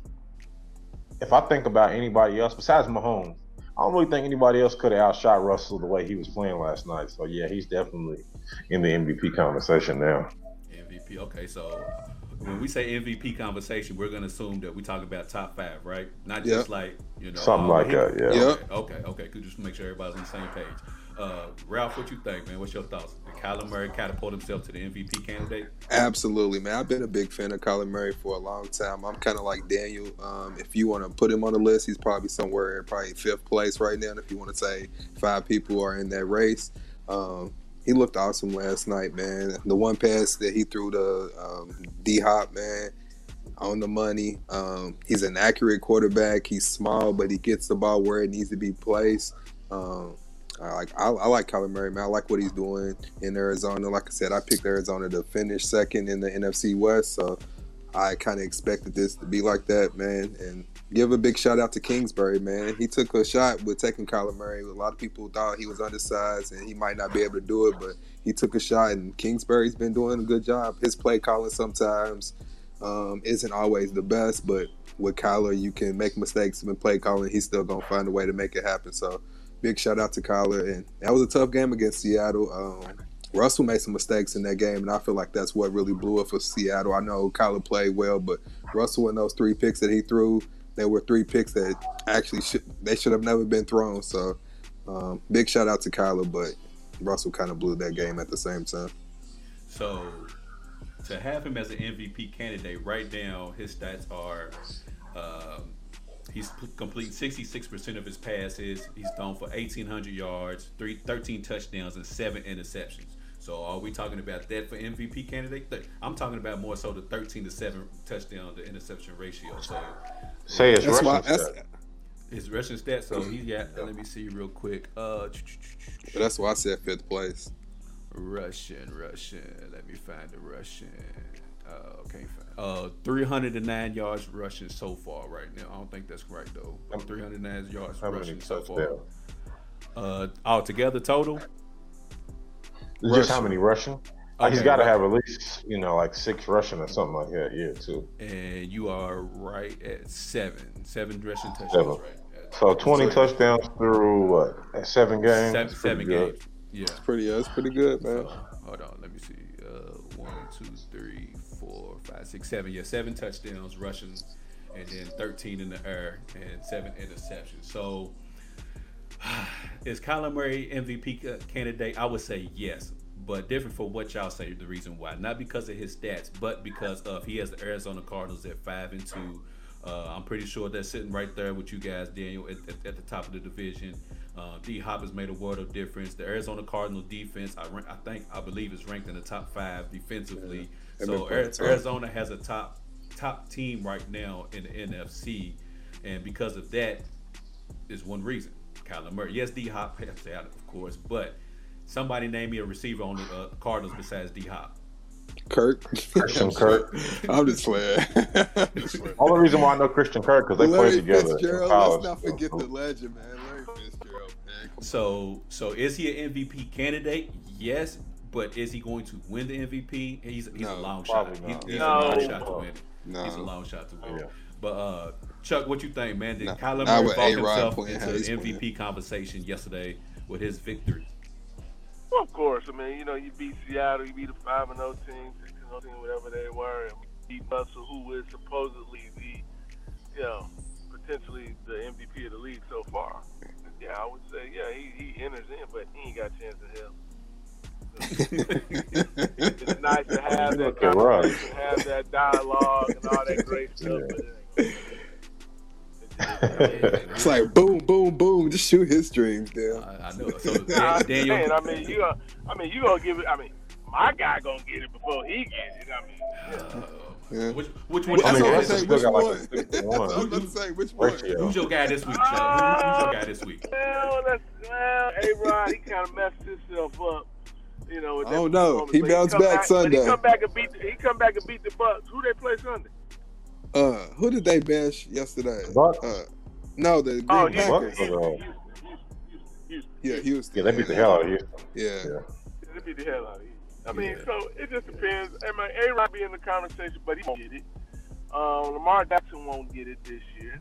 if I think about anybody else besides Mahomes, I don't really think anybody else could have outshot Russell the way he was playing last night. So yeah, he's definitely in the MVP conversation now. MVP. Okay, so when we say MVP conversation, we're gonna assume that we talk about top five, right? Not just Yep. like you know Something oh, like that, yeah. Yep. Okay, okay, okay. Could just make sure everybody's on the same page. Uh, Ralph, what you think, man? What's your thoughts? Did Kyler Murray catapult himself to the MVP candidate? Absolutely, man. I've been a big fan of Kyler Murray for a long time. I'm kind of like Daniel. Um, if you want to put him on the list, he's probably somewhere probably fifth place right now. If you want to say five people are in that race, um, he looked awesome last night, man. The one pass that he threw to um, D Hop, man, on the money. Um, he's an accurate quarterback. He's small, but he gets the ball where it needs to be placed. Um, I like I, I like Kyler Murray, man. I like what he's doing in Arizona. Like I said, I picked Arizona to finish second in the NFC West, so I kind of expected this to be like that, man. And give a big shout out to Kingsbury, man. He took a shot with taking Kyler Murray. A lot of people thought he was undersized and he might not be able to do it, but he took a shot. And Kingsbury's been doing a good job. His play calling sometimes um, isn't always the best, but with Kyler, you can make mistakes and play calling. He's still gonna find a way to make it happen. So, big shout out to Kyler, and that was a tough game against Seattle. Um, Russell made some mistakes in that game, and I feel like that's what really blew it for Seattle. I know Kyler played well, but Russell and those three picks that he threw, they were three picks that actually should they should have never been thrown. So, um, big shout out to Kyler, but Russell kind of blew that game at the same time. So to have him as an MVP candidate, right now his stats are um, he's complete 66% of his passes. He's thrown for 1,800 yards, three, 13 touchdowns, and seven interceptions. So are we talking about that for MVP candidate? I'm talking about more so the 13 to 7 touchdown to interception ratio. So say it's That's rushing why- stat. his rushing stats. So he got. Let me see real quick. Uh, But that's why I said fifth place. Russian, Russian. Let me find the Russian. Uh, can't. Uh, 309 yards rushing so far right now. I don't think that's right though. 309 yards How rushing so far. touchdowns? Uh, altogether total. Just how many rushing? Uh, he's Okay, got to right. have at least you know like six Russian or something like that. Yeah, too. and you are right at seven, seven Russian touchdowns. Seven. Right. At So twenty So- touchdowns through what? at Seven games. seven, That's seven good. games. Yeah. Pretty, that's pretty good, man. So, hold on, let me see. Uh, one, two, three, four, five, six, seven. Yeah, seven touchdowns rushing, and then thirteen in the air and seven interceptions. So, is Kyler Murray MVP candidate? I would say yes, but different for what y'all say. The reason why, not because of his stats, but because of he has the Arizona Cardinals at five and two. Uh, I'm pretty sure they're sitting right there with you guys, Daniel, at, at, at the top of the division. Uh, D Hop has made a world of difference. The Arizona Cardinals defense, I, I think, I believe, is ranked in the top five defensively. They've So been playing Ari- tough. Arizona has a top top team right now in the NFC, and because of that, is one reason. Kyler Murray, yes, D Hop helps out, of course, but somebody name me a receiver on the uh, Cardinals besides D Hop. Kirk. Christian Kirk. I'm just playing. I'm just playing. Only reason why I know Christian Kirk because they Larry played together in Fitzgerald. college. Let's not forget the legend, man. Larry Fitzgerald, man. So, so is he an MVP candidate? Yes, but is he going to win the MVP? He's, he's a long shot. probably He's, not. he's No. a long shot to win. it. No. He's a long shot to win. it. Yeah. But uh, Chuck, what you think, man? Did Not- Kyler not Murray with himself into how he's the playing. MVP conversation yesterday with his victory? Well, of course. I mean, you know, you beat Seattle, you beat a five and zero team, six and zero team, whatever they were, and we beat Russell, who is supposedly the, you know, potentially the MVP of the league so far. Yeah, I would say, yeah, he, he enters in, but he ain't got a chance to help. It's nice to have that Look at conversation, have that dialogue and all that great stuff. Yeah. But it ain't. It's like boom, boom, boom. Just shoot his dreams down. I, I know. So Nah, I'm Dan- Daniel, saying, I mean, you gonna, I mean, you gonna give it. I mean, my guy gonna get it before he gets it. I mean, yeah. Yeah. which which one? I That's mean, what I'm Russell saying. still Which one? a six I was one. about to say which one. Who's your guy this week, Chuck? Who- Who's your guy this week? Uh, well, that's well, A Rod, he kind of messed himself up. You know, Oh, no. He bounced come back Sunday. he come back and beat. The, he come back and beat the Bucs. Who they play Sunday? Uh, who did they bench yesterday? Bucs. Uh, no, the Green Oh, Packers. Bucs. Houston, Houston, Houston, Houston. Yeah, Houston. Yeah, they beat the hell out of you. Yeah. Yeah. They beat the hell out of you. I mean, Yeah. so it just depends. I mean, A Rod be in the conversation, but he won't get it. Um, Lamar Jackson won't get it this year.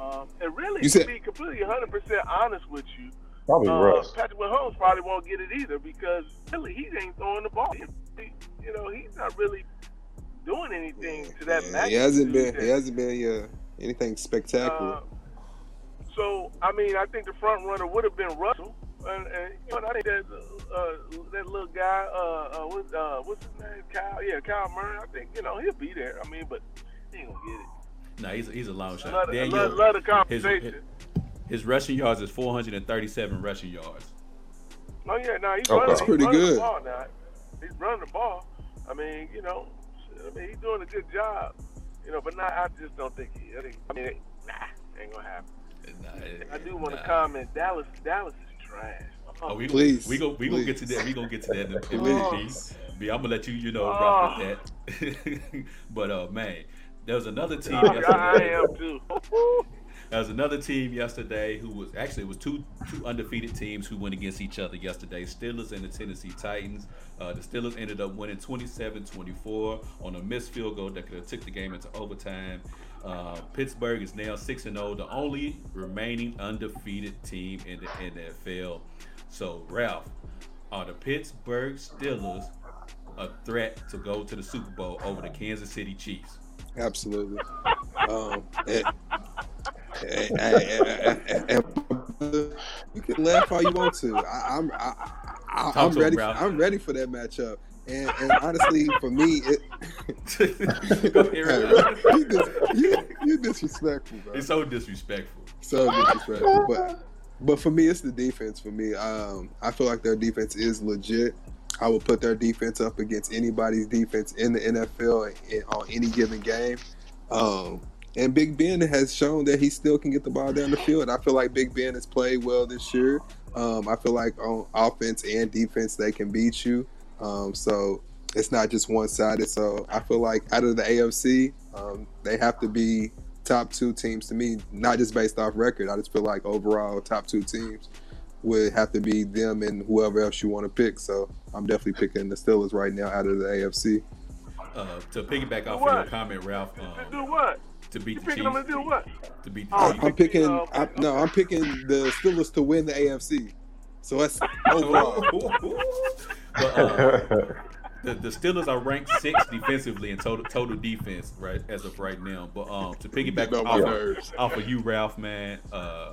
Um, and really, You to be completely 100% honest with you, Probably uh, Russ. Patrick Mahomes probably won't get it either because really he ain't throwing the ball. He, he- you know, he's not really doing anything to that Yeah, magnitude. he hasn't been. that- He hasn't been. Yeah, anything spectacular. uh, so I mean, I think the front runner would have been Russell, and, and you know, I think that uh, that little guy, uh, uh, what, uh, what's his name, Kyle? Yeah, Kyle Murray. I think you know he'll be there. I mean, but he ain't gonna get it. No, he's he's a long shot. love, Daniel, love, love the his, conversation. his rushing yards is 437 rushing yards. Oh yeah, no, he's Okay. running. That's he's pretty running good. The ball now. He's running the ball. I mean, you know, I mean, he's doing a good job. You know, but not. I just don't think he. I, think, I mean, nah, ain't gonna happen. Nah, I do want to nah. comment. Dallas, Dallas is trash. Oh, we, Please, we go we gonna get to that. We gonna get to that in, in a Please. minute. B. B, I'm gonna let you you know rock with that. but uh, man, there was another team I, I am too. There's another team yesterday who was actually it was two two undefeated teams who went against each other yesterday. Steelers and the Tennessee Titans. Uh, the Steelers ended up winning 27-24 on a missed field goal that could have took the game into overtime. Uh, Pittsburgh is now six and zero, the only remaining undefeated team in the NFL. So Ralph, are the Pittsburgh Steelers a threat to go to the Super Bowl over the Kansas City Chiefs? Absolutely. um, you can laugh all you want to. I, I'm I, I'm ready. For, I'm ready for that matchup. And, and honestly, for me, it, you, dis, you, you disrespectful, bro. It's so disrespectful. So disrespectful. But but for me, it's the defense. For me, um, I feel like their defense is legit. I would put their defense up against anybody's defense in the NFL in, on any given game. Um, and Big Ben has shown that he still can get the ball down the field. I feel like Big Ben has played well this year. Um, I feel like on offense and defense they can beat you. Um, so it's not just one sided. So I feel like out of the AFC, um, they have to be top two teams to me, not just based off record. I just feel like overall top two teams would have to be them and whoever else you want to pick. So I'm definitely picking the Steelers right now out of the AFC. Uh, to piggyback off of your comment, Ralph. Um, to do what? To beat You the picking Chiefs. them to do what? To beat the Oh, Chiefs. I'm picking. uh, I, no, I'm picking the Steelers to win the AFC. So that's overall. but, uh, the, the Steelers are ranked sixth defensively in total total defense, right, as of right now. But um, to piggyback Get on off, nerves. of, off of you, Ralph, man, uh,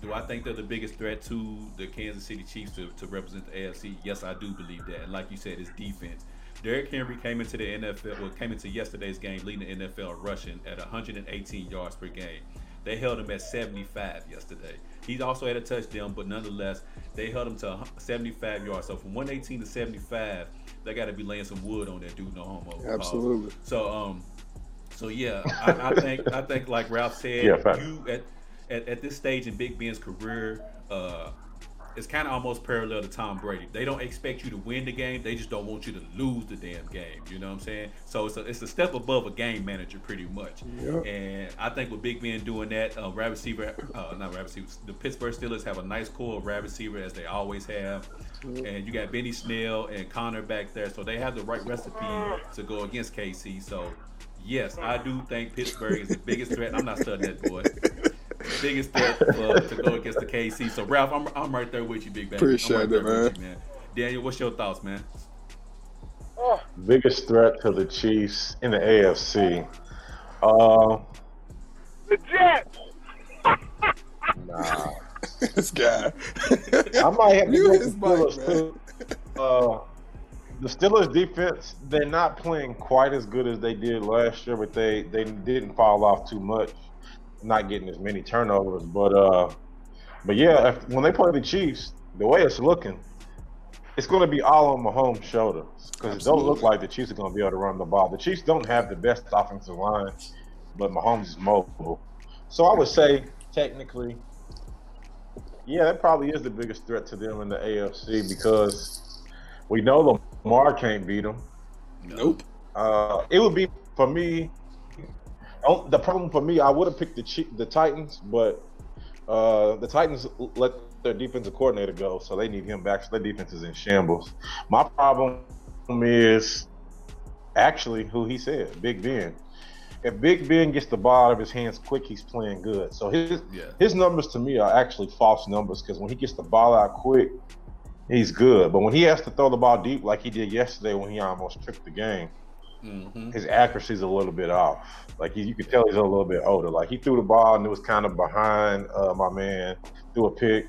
do I think they're the biggest threat to the Kansas City Chiefs to, to represent the AFC? Yes, I do believe that. And like you said, it's defense. Derrick Henry came into the NFL, well, came into yesterday's game leading the NFL rushing at 118 yards per game. They held him at 75 yesterday. He also had a touchdown, but nonetheless, they held him to 75 yards. So from 118 to 75, they got to be laying some wood on that dude, no homo. Absolutely. Uh, so um, so yeah, I, I think I think like Ralph said, Yeah, you at, at at this stage in Big Ben's career, uh, it's kind of almost parallel to Tom Brady. They don't expect you to win the game; they just don't want you to lose the damn game. You know what I'm saying? So it's a it's a step above a game manager, pretty much. Yep. And I think with Big Ben doing that, uh, receiver, uh, not wide receivers, the Pittsburgh Steelers have a nice core of receiver as they always have. And you got Benny Snell and Conner back there, so they have the right recipe to go against KC. So yes, I do think Pittsburgh is the biggest threat. I'm not studying that boy. Biggest threat for, to go against the KC. So Ralph, I'm, I'm right there with you, big baby. Appreciate I'm right there it, with you, man. Daniel, what's your thoughts, man? Biggest threat to the Chiefs in the AFC. Uh, The Jets. nah. this guy. I might have to You go with his the Steelers man. too. Uh, the Steelers defense, they're not playing quite as good as they did last year, but they, they didn't fall off too much, not getting as many turnovers. But uh, but yeah, if, when they play the Chiefs, the way it's looking, it's going to be all on Mahomes' shoulders because it don't look like the Chiefs are going to be able to run the ball. The Chiefs don't have the best offensive line, but Mahomes is mobile. So I would say technically, yeah, that probably is the biggest threat to them in the AFC because we know Lamar can't beat them. Nope. Uh, it would be for me. Oh, The problem for me, I would have picked the the Titans, but uh, the Titans let their defensive coordinator go, so they need him back. So their defense is in shambles. My problem is actually who he said, Big Ben. If Big Ben gets the ball out of his hands quick, he's playing good. So his Yeah. his numbers to me are actually false numbers because when he gets the ball out quick, he's good. But when he has to throw the ball deep like he did yesterday when he almost tricked the game, Mm-hmm. his accuracy's a little bit off. Like he, you could tell he's a little bit older. Like he threw the ball and it was kind of behind uh, my man, threw a pick.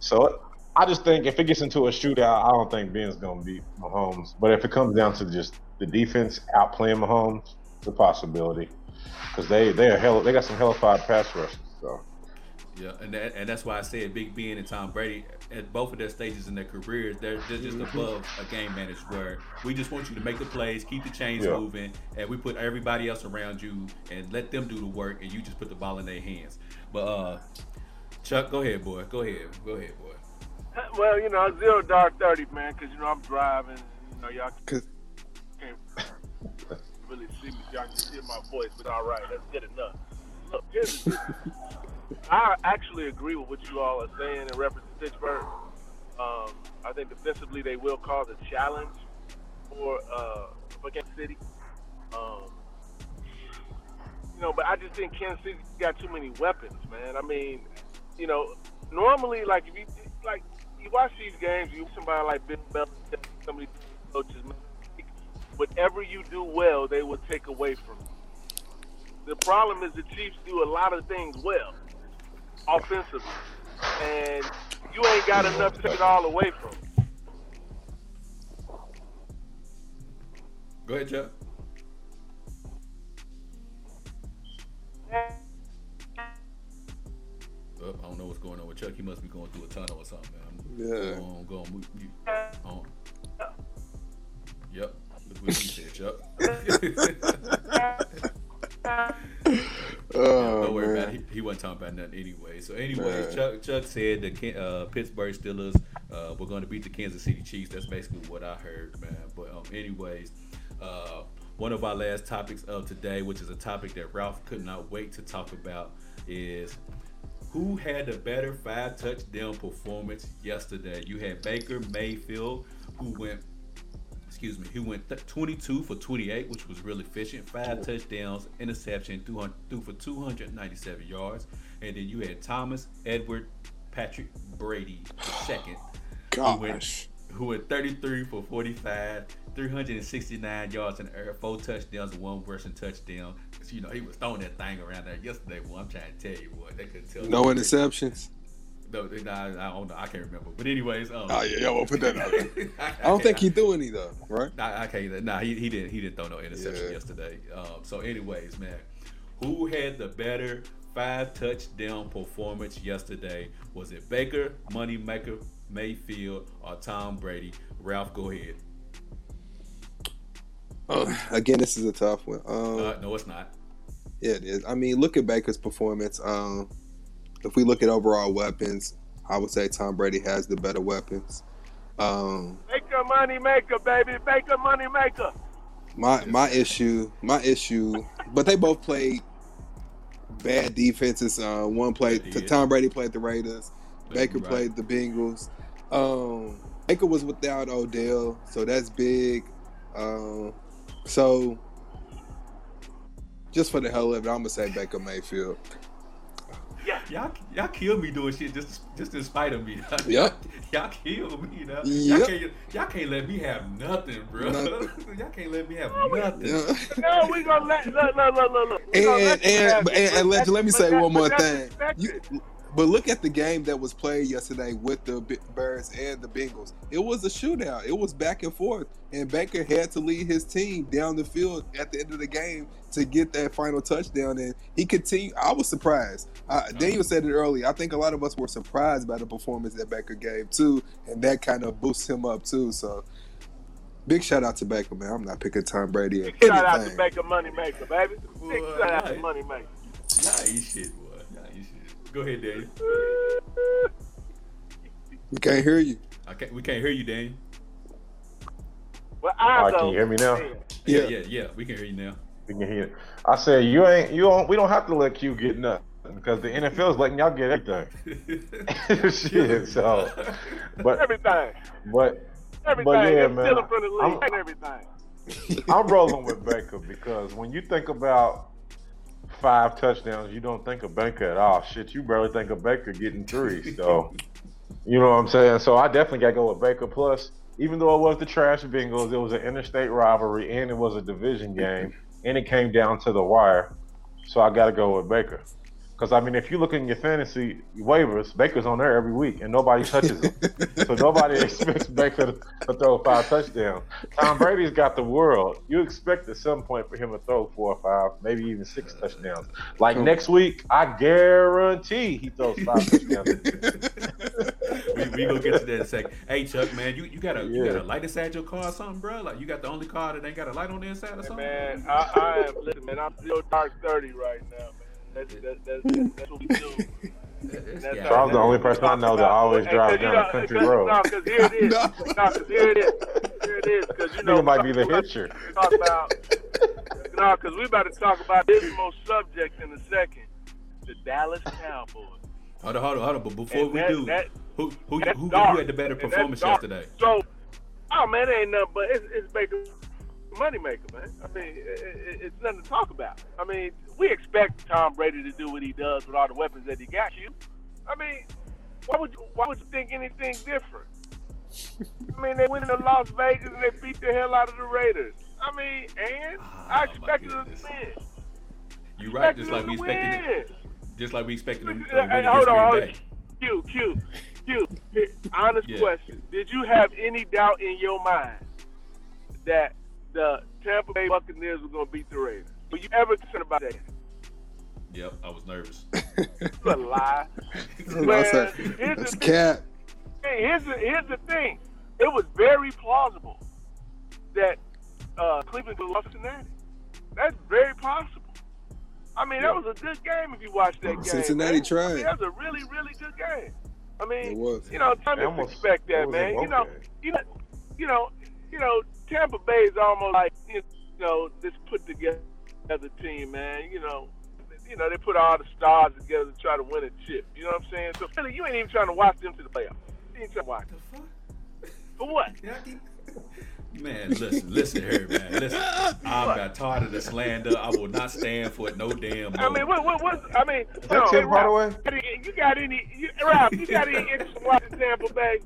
So I just think if it gets into a shootout, I don't think Ben's gonna beat Mahomes. But if it comes down to just the defense outplaying Mahomes, it's a possibility because they they are hell they got some hellified pass rushers. So Yeah, and that, and that's why I said Big Ben and Tom Brady at both of their stages in their careers, they're, they're just Mm-hmm. above a game manager where we just want you to make the plays, keep the chains Yeah. moving, and we put everybody else around you and let them do the work, and you just put the ball in their hands. But uh, Chuck, go ahead, boy. Go ahead. Go ahead, boy. Well, you know, zero dark thirty, man, because you know I'm driving. You know, y'all can't really see me. Y'all can hear my voice, but all right, that's good enough. Look, here's the I actually agree with what you all are saying in reference to Pittsburgh. Um, I think defensively they will cause a challenge for uh, for Kansas City. Um, you know, but I just think Kansas City got too many weapons, man. I mean, you know, normally like if you like you watch these games, you somebody like Bill Belichick, some of these coaches, whatever you do well, they will take away from you. The problem is the Chiefs do a lot of things well, offensively, and you ain't got enough to take it all away from. Go ahead, Chuck. Oh, I don't know what's going on with Chuck. He must be going through a tunnel or something. Man. Yeah. Go on, go on. Move, you, on. Yep. Look what he said, Chuck. Worry man. about it. He, he wasn't talking about nothing anyway. So anyway, Man. Chuck Chuck said the uh, Pittsburgh Steelers uh, were going to beat the Kansas City Chiefs. That's basically what I heard, man. But um, anyways, uh, one of our last topics of today, which is a topic that Ralph could not wait to talk about, is who had the better five touchdown performance yesterday? You had Baker Mayfield, who went excuse me, he went th- 22 for 28, which was really efficient. Five touchdowns, interception, 200, threw for 297 yards. And then you had Thomas Edward Patrick Brady second, who went, who went 33 for 45, 369 yards in the air, four touchdowns, one rushing touchdown. 'Cause, you know, he was throwing that thing around there yesterday. Boy, I'm trying to tell you what, they couldn't tell. You. No interceptions. No, nah, I don't know. I can't remember. But anyways, um, Oh yeah, y'all won't put that out there. I, I don't think he threw any though, right? Nah, I can't. Nah, he, he didn't. He didn't throw no interception Yeah. yesterday. Um, so, anyways, man, who had the better five touchdown performance yesterday? Was it Baker, Moneymaker, Mayfield, or Tom Brady? Ralph, go ahead. Uh, again, this is a tough one. Um, Uh, no, it's not. Yeah, it is. I mean, look at Baker's performance. Um, if we look at overall weapons, I would say Tom Brady has the better weapons. Um, Make a money maker, baby. Make a money maker. my my issue, my issue, but they both played bad defenses. Uh, one played. They. Tom Brady played the Raiders. Baker Right. played the Bengals. Um, Baker was without Odell, so that's big. Um, so just for the hell of it, I'm gonna say Baker Mayfield. Y'all, y'all kill me doing shit just, just in spite of me. Yep. y'all kill me. You know? Yep. Y'all, can't, y'all can't let me have nothing, bro. Nothing. y'all can't let me have nothing. Yeah. No, we gonna let look, look, look, look, look. We And let and, and, it. and, let, let me say one more thing. You, but look at the game that was played yesterday with the Bears and the Bengals. It was a shootout. It was back and forth, and Baker had to lead his team down the field at the end of the game to get that final touchdown. And he continued. I was surprised. Uh, Daniel said it earlier. I think a lot of us were surprised by the performance that Baker gave too, and that kind of boosts him up too. So. Big shout out to Baker, man. I'm not picking Tom Brady in Big shout out to. Baker Money Maker, baby. Big Boy, shout out to right. Money Maker. Y'all ain't shit, Go ahead, Daniel. We can't hear you. I can't, we can't hear you, Daniel. Well, I right, can you hear me now? Yeah, Yeah. yeah, yeah. We can hear you now. We can hear. it. I said you ain't you don't. We don't have to let Q get nothing because the NFL is letting y'all get everything. Shit. So, but everything. but Everything. But yeah, man, stealing from the league I'm- everything. I'm rolling with Baker because when you think about five touchdowns, you don't think of Baker at all. Shit, you barely think of Baker getting three. So, you know what I'm saying? So I definitely got to go with Baker. Plus, even though it was the trash Bengals, it was an interstate rivalry and it was a division game, and it came down to the wire. So I got to go with Baker. Because I mean, if you look in your fantasy waivers, Baker's on there every week, and nobody touches him. so nobody expects Baker to, to throw five touchdowns. Tom Brady's got the world. You expect at some point for him to throw four or five, maybe even six touchdowns. Like next week, I guarantee he throws five touchdowns. we, we gonna get to that in a second. Hey Chuck, man, you, you got a you Yeah. got a light inside your car or something, bro? Like you got the only car that ain't got a light on the inside or Hey, something? man, I, I am listen, man. I'm still dark thirty right now, man. That's that's that's, that's what we do. This That's guy- how- Charles the only person I know that always Hey, drives 'cause you down know- a country road. No, because here it is. No. No, because here it is. Here it is. Because you know, might be the we hitcher. Talk about. No, because we about to talk about this most subject in a second. the Dallas Cowboys. Hold on, hold on, hold on. But before we do, who who who, who had the better performance yesterday? So, oh man, it ain't nothing but it's, it's making money maker, man. I mean, it, it, it's nothing to talk about. I mean, we expect Tom Brady to do what he does with all the weapons that he got you. I mean, why would you, why would you think anything different? I mean, they went into Las Vegas and they beat the hell out of the Raiders. I mean, and Oh, I expected them to win. You're right, just like we expected, win. just like we expected them win hey, hold on, hold on. Q, Q, Q. Honest Yeah. question: Did you have any doubt in your mind that the Tampa Bay Buccaneers were going to beat the Raiders? Were you ever concerned about that? Yep, I was nervous. You a lie. I said, here's That's the cat. Hey, here's the here's the thing. It was very plausible that uh, Cleveland could have lost Cincinnati. That's very possible. I mean, that was a good game if you watched that game. Cincinnati man. tried. I mean, that was a really, really good game. I mean, It was. you know, They Thomas almost- expect it that, man. in You know, you know, you know, you know, Tampa Bay is almost like you know this put together team, man. You know, you know they put all the stars together to try to win a chip. You know what I'm saying? So really, you ain't even trying to watch them to the playoffs. You ain't trying to watch them. The fuck? For what? Man, listen, listen here, man. Listen, I'm got tired of the slander. I will not stand for it no damn more. I mean, what, what, what? I mean, Is hold that on, Tim Ralph, Hardaway? You got any, you, Ralph? You got any interest in watching Tampa Bay?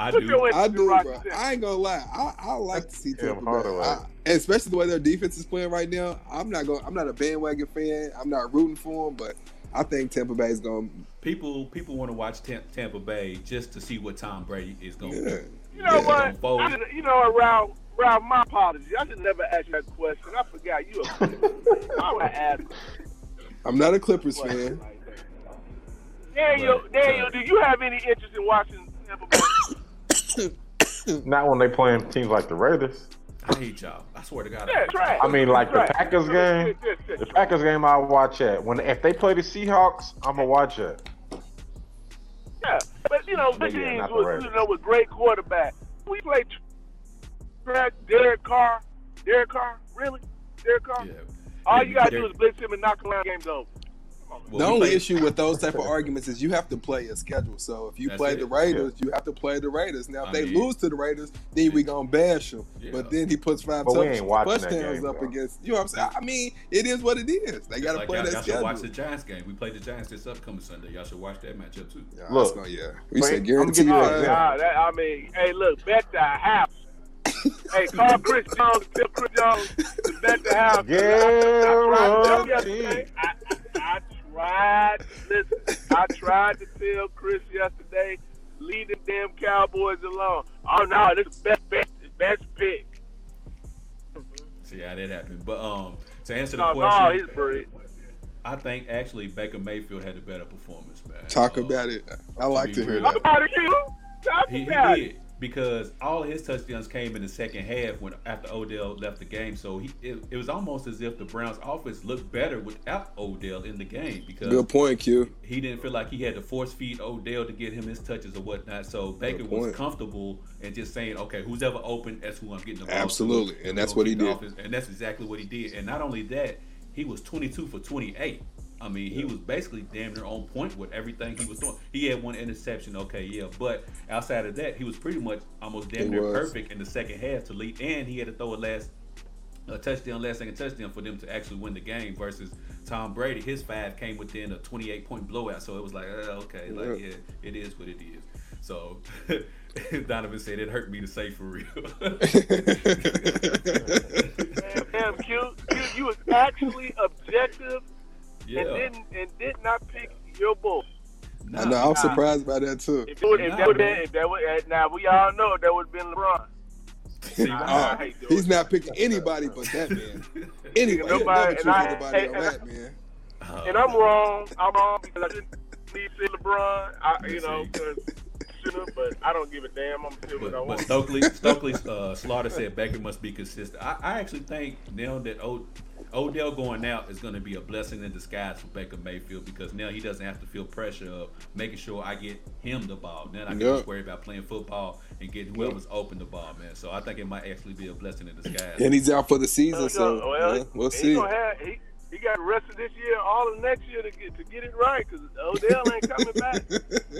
I Put do. I do, bro. Tampa. I ain't gonna lie. I, I like to see Tampa Bay, Hardaway. I, especially the way their defense is playing right now. I'm not going. I'm not a bandwagon fan. I'm not rooting for them, but I think Tampa Bay is going. people people want to watch Tam- Tampa Bay just to see what Tom Brady is going to Yeah. do. You know Yeah. what? Fold. I you know what, Ralph? Ralph, my apologies. I should never ask that question. I forgot you. A I would ask. I'm not a Clippers fan. Daniel, Daniel, uh, do you have any interest in watching Tampa Bay? Not when they playing teams like the Raiders. I hate y'all. I swear to God. I Yeah, hate trash. I mean, like the Trash. Packers game. Yes, yes, The. Packers game I watch it. when if they play the Seahawks, I'm gonna watch it. Yeah, but you know, But good yeah, teams not the with you know with great quarterback. We play track Derek Carr. Derek Carr, really? Derek Carr? Yeah. All Yeah, you gotta Derek- do is blitz him and knock him out. Game's over. Well, the only play- issue with those type of arguments is you have to play a schedule. So if you That's play it. the Raiders, you have to play the Raiders. Now if I they mean- lose to the Raiders, then we gonna bash them. Yeah. But then he puts five But we touch- ain't watching that touchdowns up though. against. You know what I'm saying? I mean, it is what it is. They got to like play y'all, that y'all should schedule. watch the Giants game. We play the Giants this upcoming Sunday. Y'all should watch that matchup too. Yeah, Look, gonna- yeah. We Wait, said I'm guarantee gonna you you. an example. God, that, I mean, hey, look, bet the house. hey, call Chris Jones, tell Chris Jones to bet the house. I, I tried to tell him. I, I, I tried. Listen, I tried to tell Chris yesterday, leave the damn Cowboys alone. Oh no, this is best bet, best pick. See how that happened. But um, to answer the No, no, question, he's breed. I think actually Baker Mayfield had a better performance, man. Talk Uh, about it. I like be to hear real. Talk that. about it, you. Talk He, he about it. Because all his touchdowns came in the second half when after Odell left the game. So he it, it was almost as if the Browns' offense looked better without Odell in the game because Good point, Q. he didn't feel like he had to force feed Odell to get him his touches or whatnot. So Baker was comfortable and just saying, okay, who's ever open, that's who I'm getting the ball. to. Absolutely. And that's what he gonna keep the did. offense- And that's exactly what he did. And not only that, he was 22 for 28. I mean, he was basically damn near on point with everything he was doing. He had one interception, okay, yeah, but outside of that, he was pretty much almost damn He near was. perfect in the second half to lead, and he had to throw a last a touchdown, last second touchdown for them to actually win the game versus Tom Brady. His five came within a 28 point blowout, so it was like, uh, okay, like Yeah. yeah, it is what it is. So Donovan said it hurt me to say for real. Damn, damn, Q, Q, you was actually objective yeah, and didn't and did not pick your bull. I know. I'm surprised by that too. If, would, if Nah, that would man. been, if that would, eh, now we all know that would have been LeBron. See, Nah, Uh, I hate doing he's not picking anybody but that man. Anybody, he'll Nobody- never and I- anybody and- on and I- that man. Oh, And I'm wrong. I'm wrong because I didn't need to see LeBron. I, you Yes, know, because but I don't give a damn. I'm still what I But, but want. Stokely, Stokely uh, Slaughter said Baker must be consistent. I, I actually think now that o, Odell going out is going to be a blessing in disguise for Baker Mayfield because now he doesn't have to feel pressure of making sure I get him the ball. Then I can Yeah. just worry about playing football and getting whoever's open the ball, man. So I think it might actually be a blessing in disguise. And he's out for the season, so well, yeah, we'll see. Gonna have, he, he got the rest of this year, all of next year to get to get it right because Odell ain't coming back.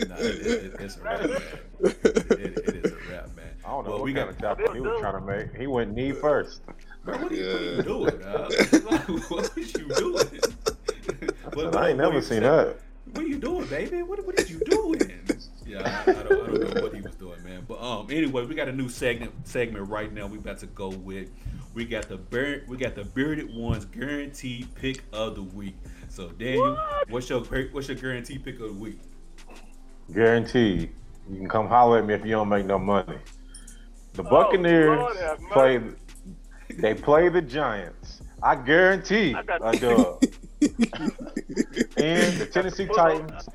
Nah, it, it, it's a wrap, man. It, it is a wrap, man. I don't know Well, what we kind got- of tackle he was trying to make. He went knee first. Bro, what are you, doing? what are you Yeah. doing, dog? what is you doing? What- I ain't never seen saying? that. What are you doing, baby? What, what are you doing? Yeah, I, I, don't, I don't know what he was doing, man. But um, anyway, we got a new segment segment right now. We about to go with. We got the beard, we got the bearded ones guaranteed pick of the week. So Daniel, what's your what's your guaranteed pick of the week? Guaranteed. You can come holler at me if you don't make no money. The Oh, Buccaneers Lord have mercy. play. They play the Giants. I guarantee I got- a dub. and the Tennessee Titans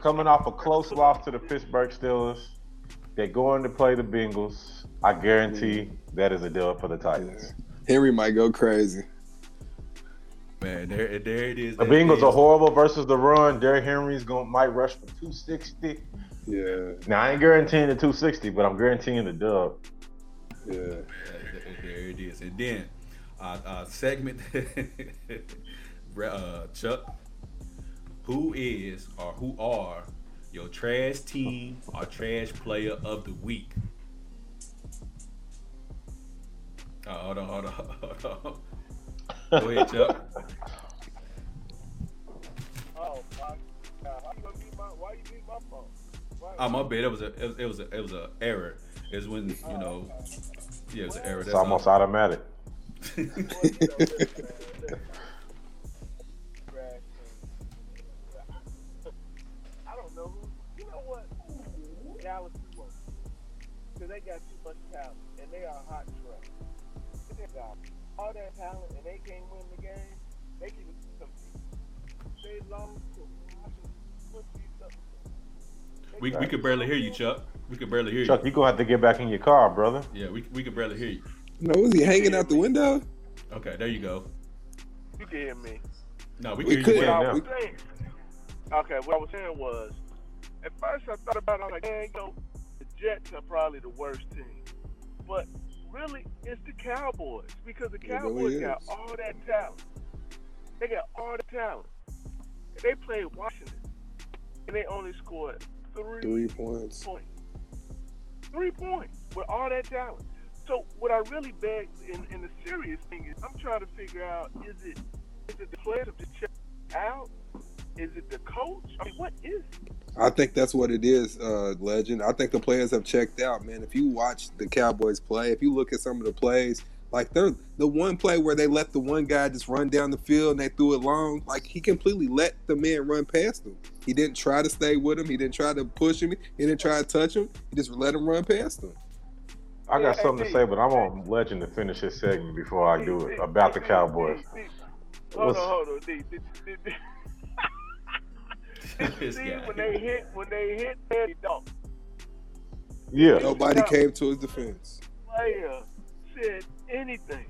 coming off a close loss to the Pittsburgh Steelers. They're going to play the Bengals. I guarantee mm. that is a dub for the Titans. Henry might go crazy. Man, there there it is. The There Bengals is. are horrible versus the run. Derrick Henry's going might rush for 260. Yeah, Now I ain't guaranteeing the 260, but I'm guaranteeing the dub. yeah. Yeah, there it is. And then uh, uh segment uh Chuck, who is or who are your trash team or trash player of the week? Uh, hold on, hold on, hold on. Go ahead, Chuck. Oh my God! Why you gonna beat my? Why you beat my phone? Why, Oh my bad. It was a it was, it was a it was a error. It's when you know yeah, it was an error. It's almost all. automatic. You know, listen, man, listen. Trash team. I don't know who. You know what? Dallas because they got too much talent and they are hot trash. They got all that talent and they can't win the game. They can compete. They lost to Washington. What's these up? They We, we could barely hear you, Chuck. We could barely hear Chuck, you. you gonna have to get back in your car, brother. Yeah, we, we could barely hear you. No, was he hanging out the window? Okay, there you go. You can hear me. No, we, We can could- hear you. Yeah, what I now. Okay, what I was saying was, at first I thought about it, I was like, man, you know, the Jets are probably the worst team. But really, it's the Cowboys because the Cowboys really got all that talent. They got all the talent. And they played Washington, and they only scored three, Three points. points. Three points with all that talent. So what I really beg in, the serious thing is I'm trying to figure out is it is it the players have to check out? Is it the coach? I mean, what is it? I think that's what it is, uh, legend. I think the players have checked out, man. If you watch the Cowboys play, if you look at some of the plays, like they're the one play where they let the one guy just run down the field and they threw it long, like he completely let the man run past him. He didn't try to stay with him. He didn't try to push him. He didn't try to touch him. He just let him run past him. I got Yeah, something to say, but I hey. want Legend to finish his segment before I do it about the Cowboys. D, D. Hold What's- on, hold on, Did, did, did, did you see when they hit when they hit Eddie Dunk? Yeah, Nobody came to his defense. Player said anything.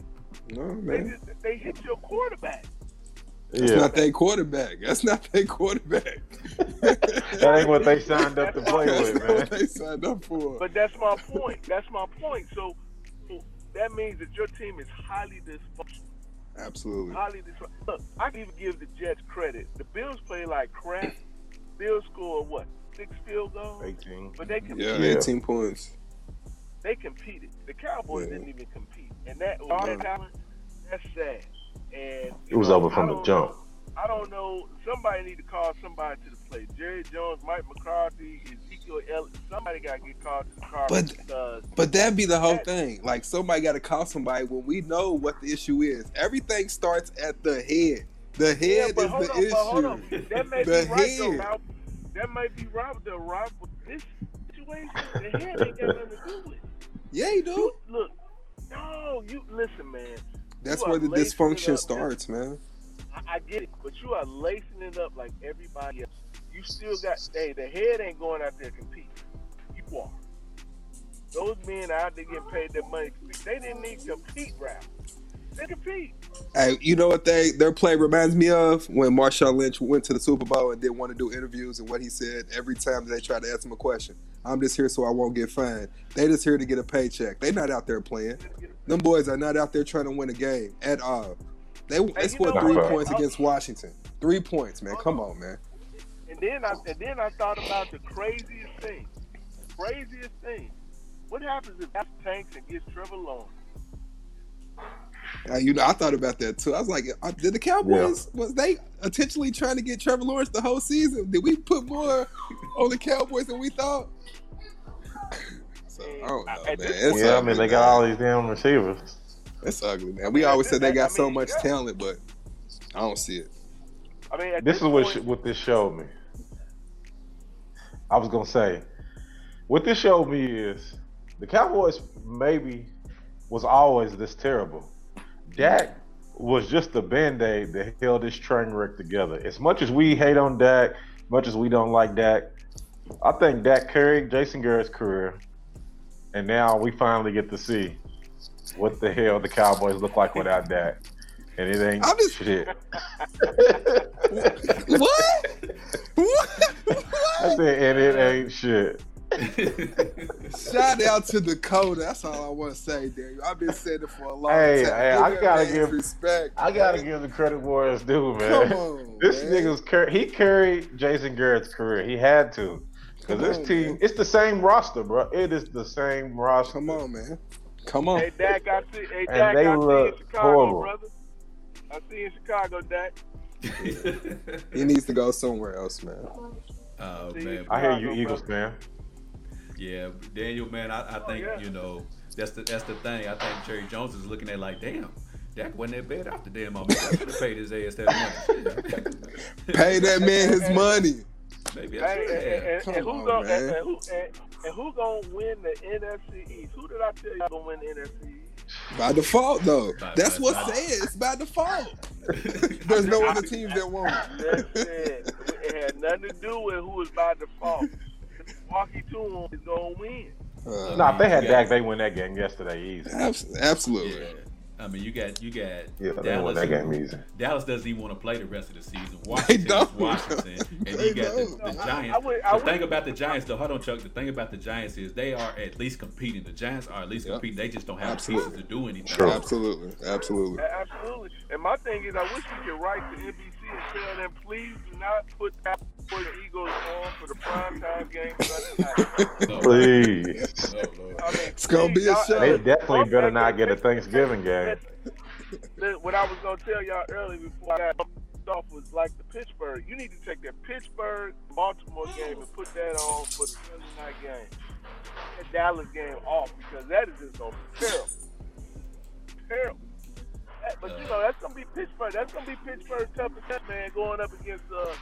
No, They man. just they hit your quarterback. That's yeah. not their quarterback. That's not their quarterback. That ain't what they signed up to play That's with, not man. what they signed up for. But that's my point. That's my point. So, so that means that your team is highly dysfunctional. Absolutely. Highly dysfunctional. Look, I can even give the Jets credit. The Bills play like crap. Bills score what six field goals, 18. but they can Yeah, Yeah. 18 points. They competed. The Cowboys Yeah. didn't even compete, and that was all that talent, that's sad. And It was know, over from the jump. I don't know. Somebody need to call somebody to the plate. Jerry Jones, Mike McCarthy, Ezekiel Elliott. Somebody got to get called to the car But- But that'd be the whole thing. Like somebody got to call somebody when we know what the issue is. Everything starts at the head. The head but is the on, but hold issue. on. That may The be right though, head. Ralph. That might be right though, Rob, But this situation, the head ain't got nothing to do with it. Yeah, you do. You, look, no, you listen, man. That's where the dysfunction starts, man. I, I get it, but you are lacing it up like everybody else. You still got, hey, the head ain't going out there competing. You are. Those men out there getting paid their money. They didn't need to compete, Ralph. They compete. Hey, you know what they their play reminds me of when Marshawn Lynch went to the Super Bowl and didn't want to do interviews and what he said every time they tried to ask him a question. I'm just here so I won't get fined. They just here to get a paycheck. They not out there playing. Them boys are not out there trying to win a game at all. They, they scored three what? points against Washington. Three points, man. Come on, man. And then I and then I thought about the craziest thing. Craziest thing. What happens if that tanks and gets Trevor Lawrence? Uh, you know, I thought about that too. I was like, uh, did the Cowboys was they intentionally trying to get Trevor Lawrence the whole season? Did we put more on the Cowboys than we thought? So I don't know, man. At this It's yeah, I mean they man. got all these damn receivers. It's ugly, man. We always said they got I so much yeah. talent, but I don't see it. I mean, at This this is what sh- what this showed me. I was gonna say, what this showed me is the Cowboys maybe was always this terrible. Dak was just a band aid that held this train wreck together. As much as we hate on Dak, much as we don't like Dak, I think Dak carried Jason Garrett's career, and now we finally get to see what the hell the Cowboys look like without Dak, and it ain't I'm just- shit. what? what? I said, and it ain't shit. Shout out to Dakota. That's all I want to say, Daniel. I've been saying it for a long Hey, time. hey, I gotta give- respect. I gotta man. give the credit where it's due, man. Come on, This man. nigga's car- he carried Jason Garrett's career. He had to. Because this on, team, man. it's the same roster, bro. It is the same roster. Come on, man. Come on. hey Dak, I see, hey And Dak, they I see in Chicago, horrible. brother. I see you in Chicago, Dak. He needs to go somewhere else, man. oh man, I hear you, Eagles brother. fan. Yeah, Daniel, man, I, I oh, think yeah. you know that's the that's the thing. I think Jerry Jones is looking at like, damn, Dak wasn't that bad after damn moment. I should have paid his ass that money. Pay that man his money. Maybe I should and, have. and, and who gonna man. and, and who and, and who gonna win the NFC East? Who did I tell you gonna win the NFC East? By default, though. By- That's by- what's by- said. It's by default. There's no other teams that won't. That's it. It had nothing to do with who was by default. Walkie to is gonna win. Uh, Nah, if they had Yeah. Dak, they win that game yesterday easy. absolutely. Yeah. I mean, you got you got Yeah, they won Dallas. that game easy. Dallas doesn't even want to play the rest of the season. Washington don't. Washington, and They you got the, the Giants. I would- I the would- thing about the Giants, though, hold on, Chuck. The thing about the Giants is they are at least competing. The Giants are at least Yep. competing. They just don't have Absolutely. the pieces to do anything. Sure. Absolutely. Absolutely. Absolutely. And my thing is, I wish we could write to NBC and tell them, please do not put that for the Eagles on for the primetime game Sunday. Oh, Please. oh, Lord. I mean, It's gonna be a y'all- show. They definitely Bump better not get a Thanksgiving game. the- What I was gonna tell y'all earlier before I got off was like the Pittsburgh. You need to take that Pittsburgh Baltimore game and put that on for the Sunday night game. That Dallas game off because that is just gonna be terrible. Terrible. That- But you know that's gonna be Pittsburgh. That's gonna be Pittsburgh's toughest test, man, going up against uh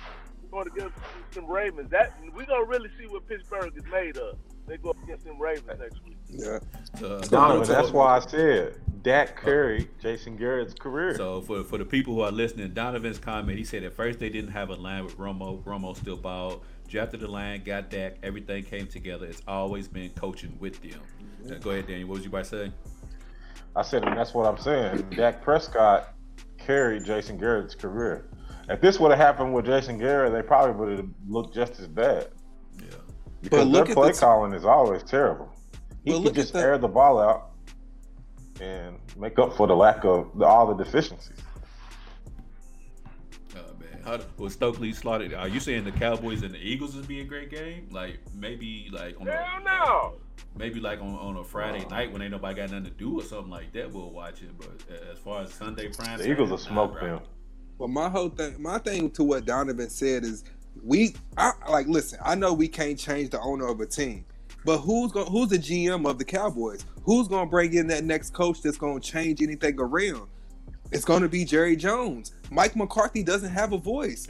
going against some Ravens. That we gonna really see what Pittsburgh is made of. They go up against them Ravens next week. Yeah. Uh, Donovan, so- that's why I said Dak carried Jason Garrett's career. So for for the people who are listening, Donovan's comment, he said at first they didn't have a line with Romo. Romo still balled. Drafted the line, got Dak. Everything came together. It's always been coaching with them. Uh, go ahead, Daniel. What was you about to say? I said, and that's what I'm saying. Dak Prescott carried Jason Garrett's career. If this would have happened with Jason Garrett, they probably would have looked just as bad Yeah. because look their at play the- calling is always terrible. He But could look just at the- air the ball out and make up for the lack of the, all the deficiencies. Oh man, How, was Stokely slaughtered? Are you saying the Cowboys and the Eagles would be a great game? Like maybe like on Hell a, no. Maybe like on, on a Friday night when ain't nobody got nothing to do or something like that. We'll watch it. But as far as Sunday prime, The Eagles will smoke bro. them. Well, my whole thing, my thing to what Donovan said is, we, I like, listen. I know we can't change the owner of a team, but who's going? Who's the GM of the Cowboys? Who's going to bring in that next coach that's going to change anything around? It's going to be Jerry Jones. Mike McCarthy doesn't have a voice.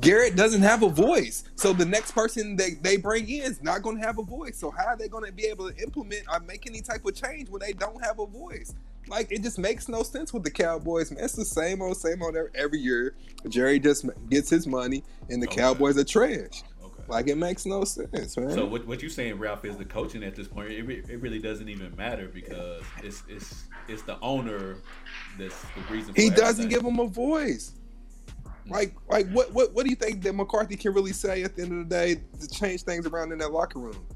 Garrett doesn't have a voice. So the next person they, they bring in is not going to have a voice. So how are they going to be able to implement or make any type of change when they don't have a voice? Like it just makes no sense with the Cowboys, man. It's the same old, same old every- year. Jerry just gets his money, and the Okay. Cowboys are trash. Okay. Like it makes no sense, man. So what, what you saying, Ralph, is the coaching at this point? It, re- it really doesn't even matter because it's it's it's the owner that's the reason. For he doesn't give him a voice. Like, like what, what, what do you think that McCarthy can really say at the end of the day to change things around in that locker room?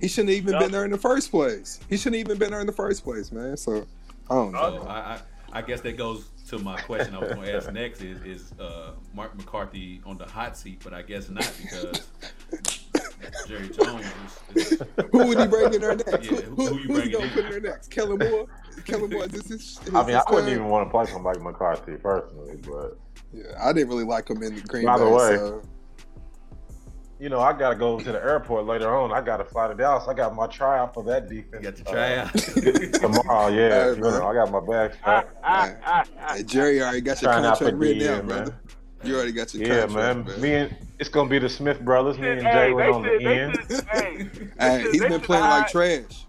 He shouldn't have even Yeah. been there in the first place. He shouldn't have even been there in the first place, man. So I don't know. I, I I guess that goes to my question I was going to ask next is is uh, Mark McCarthy on the hot seat, but I guess not because Jerry Jones is, is Who would he bring in there next? Yeah, who, who who, you who's bringing gonna in? put in there next? Kellen Moore. Kellen Moore. Is this his, his, I mean, I his wouldn't even want to play for Mike McCarthy personally, but Yeah, I didn't really like him in the Green By the way, so. you know, I gotta go to the airport later on. I gotta fly to Dallas. I got my tryout for that you defense. got to uh, try out. tomorrow. Yeah, Hey, you know, I got my bags Ah, packed. ah, ah. Hey, Jerry already got your Trying out for contract written D, out, man. Brother. You already got your Yeah, contract, man. Me and it's gonna be the Smith brothers. Me and Hey, Jalen on they the should, end. they should, hey, Hey, they he's should been playing hide- like trash.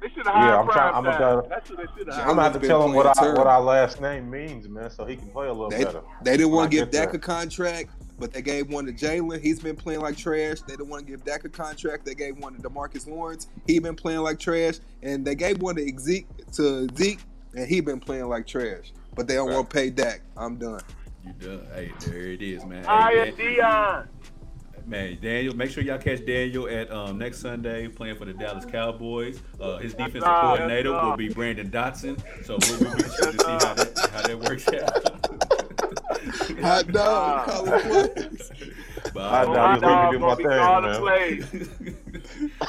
They should have Yeah, I'm trying- I'm gonna Time. try- That's what they should have I'm gonna have to tell him what playing our what our last name means, man, so he can play a little They, better. they didn't want to give get Dak there. a contract, but they gave one to Jalen. He's been playing like trash. They didn't want to give Dak a contract. They gave one to DeMarcus Lawrence. He been playing like trash, and they gave one to Zeke to Zeke, and he been playing like trash. But they don't Right. want to pay Dak. I'm done. You done. Hey, there it is, man. I Hey, am Dion. Man, Daniel, make sure y'all catch Daniel at um, next Sunday playing for the Dallas Cowboys. Uh, his defensive sir. coordinator Yes, sir. will be Brandon Dotson. So we'll, we'll be sure to see how that, how that works out. Hot dog, Calling plays. But, Hot uh, dog, Hot just let me dog do gonna my be thing, calling man. plays.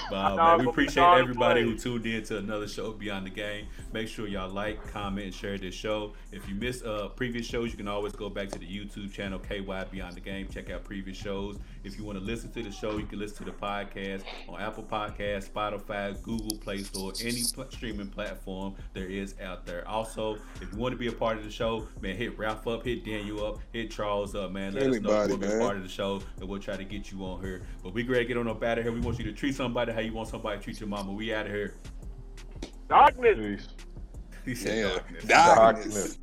But, Hot man, we appreciate everybody who tuned in to another show Beyond the Game. Make sure y'all like, comment, and share this show. If you missed uh, previous shows, you can always go back to the YouTube channel KY Beyond the Game. Check out previous shows. If you want to listen to the show, you can listen to the podcast on Apple Podcasts, Spotify, Google Play Store, any pl- streaming platform there is out there. Also, if you want to be a part of the show, man, hit Ralph up, hit Daniel up, hit Charles up, man. Let us know if you Anybody, want to be a part of the show, and we'll try to get you on here. But we great get on up out of here. We want you to treat somebody how you want somebody to treat your mama. We out of here. Darkness. Peace. He said Damn. darkness. Darkness. Darkness.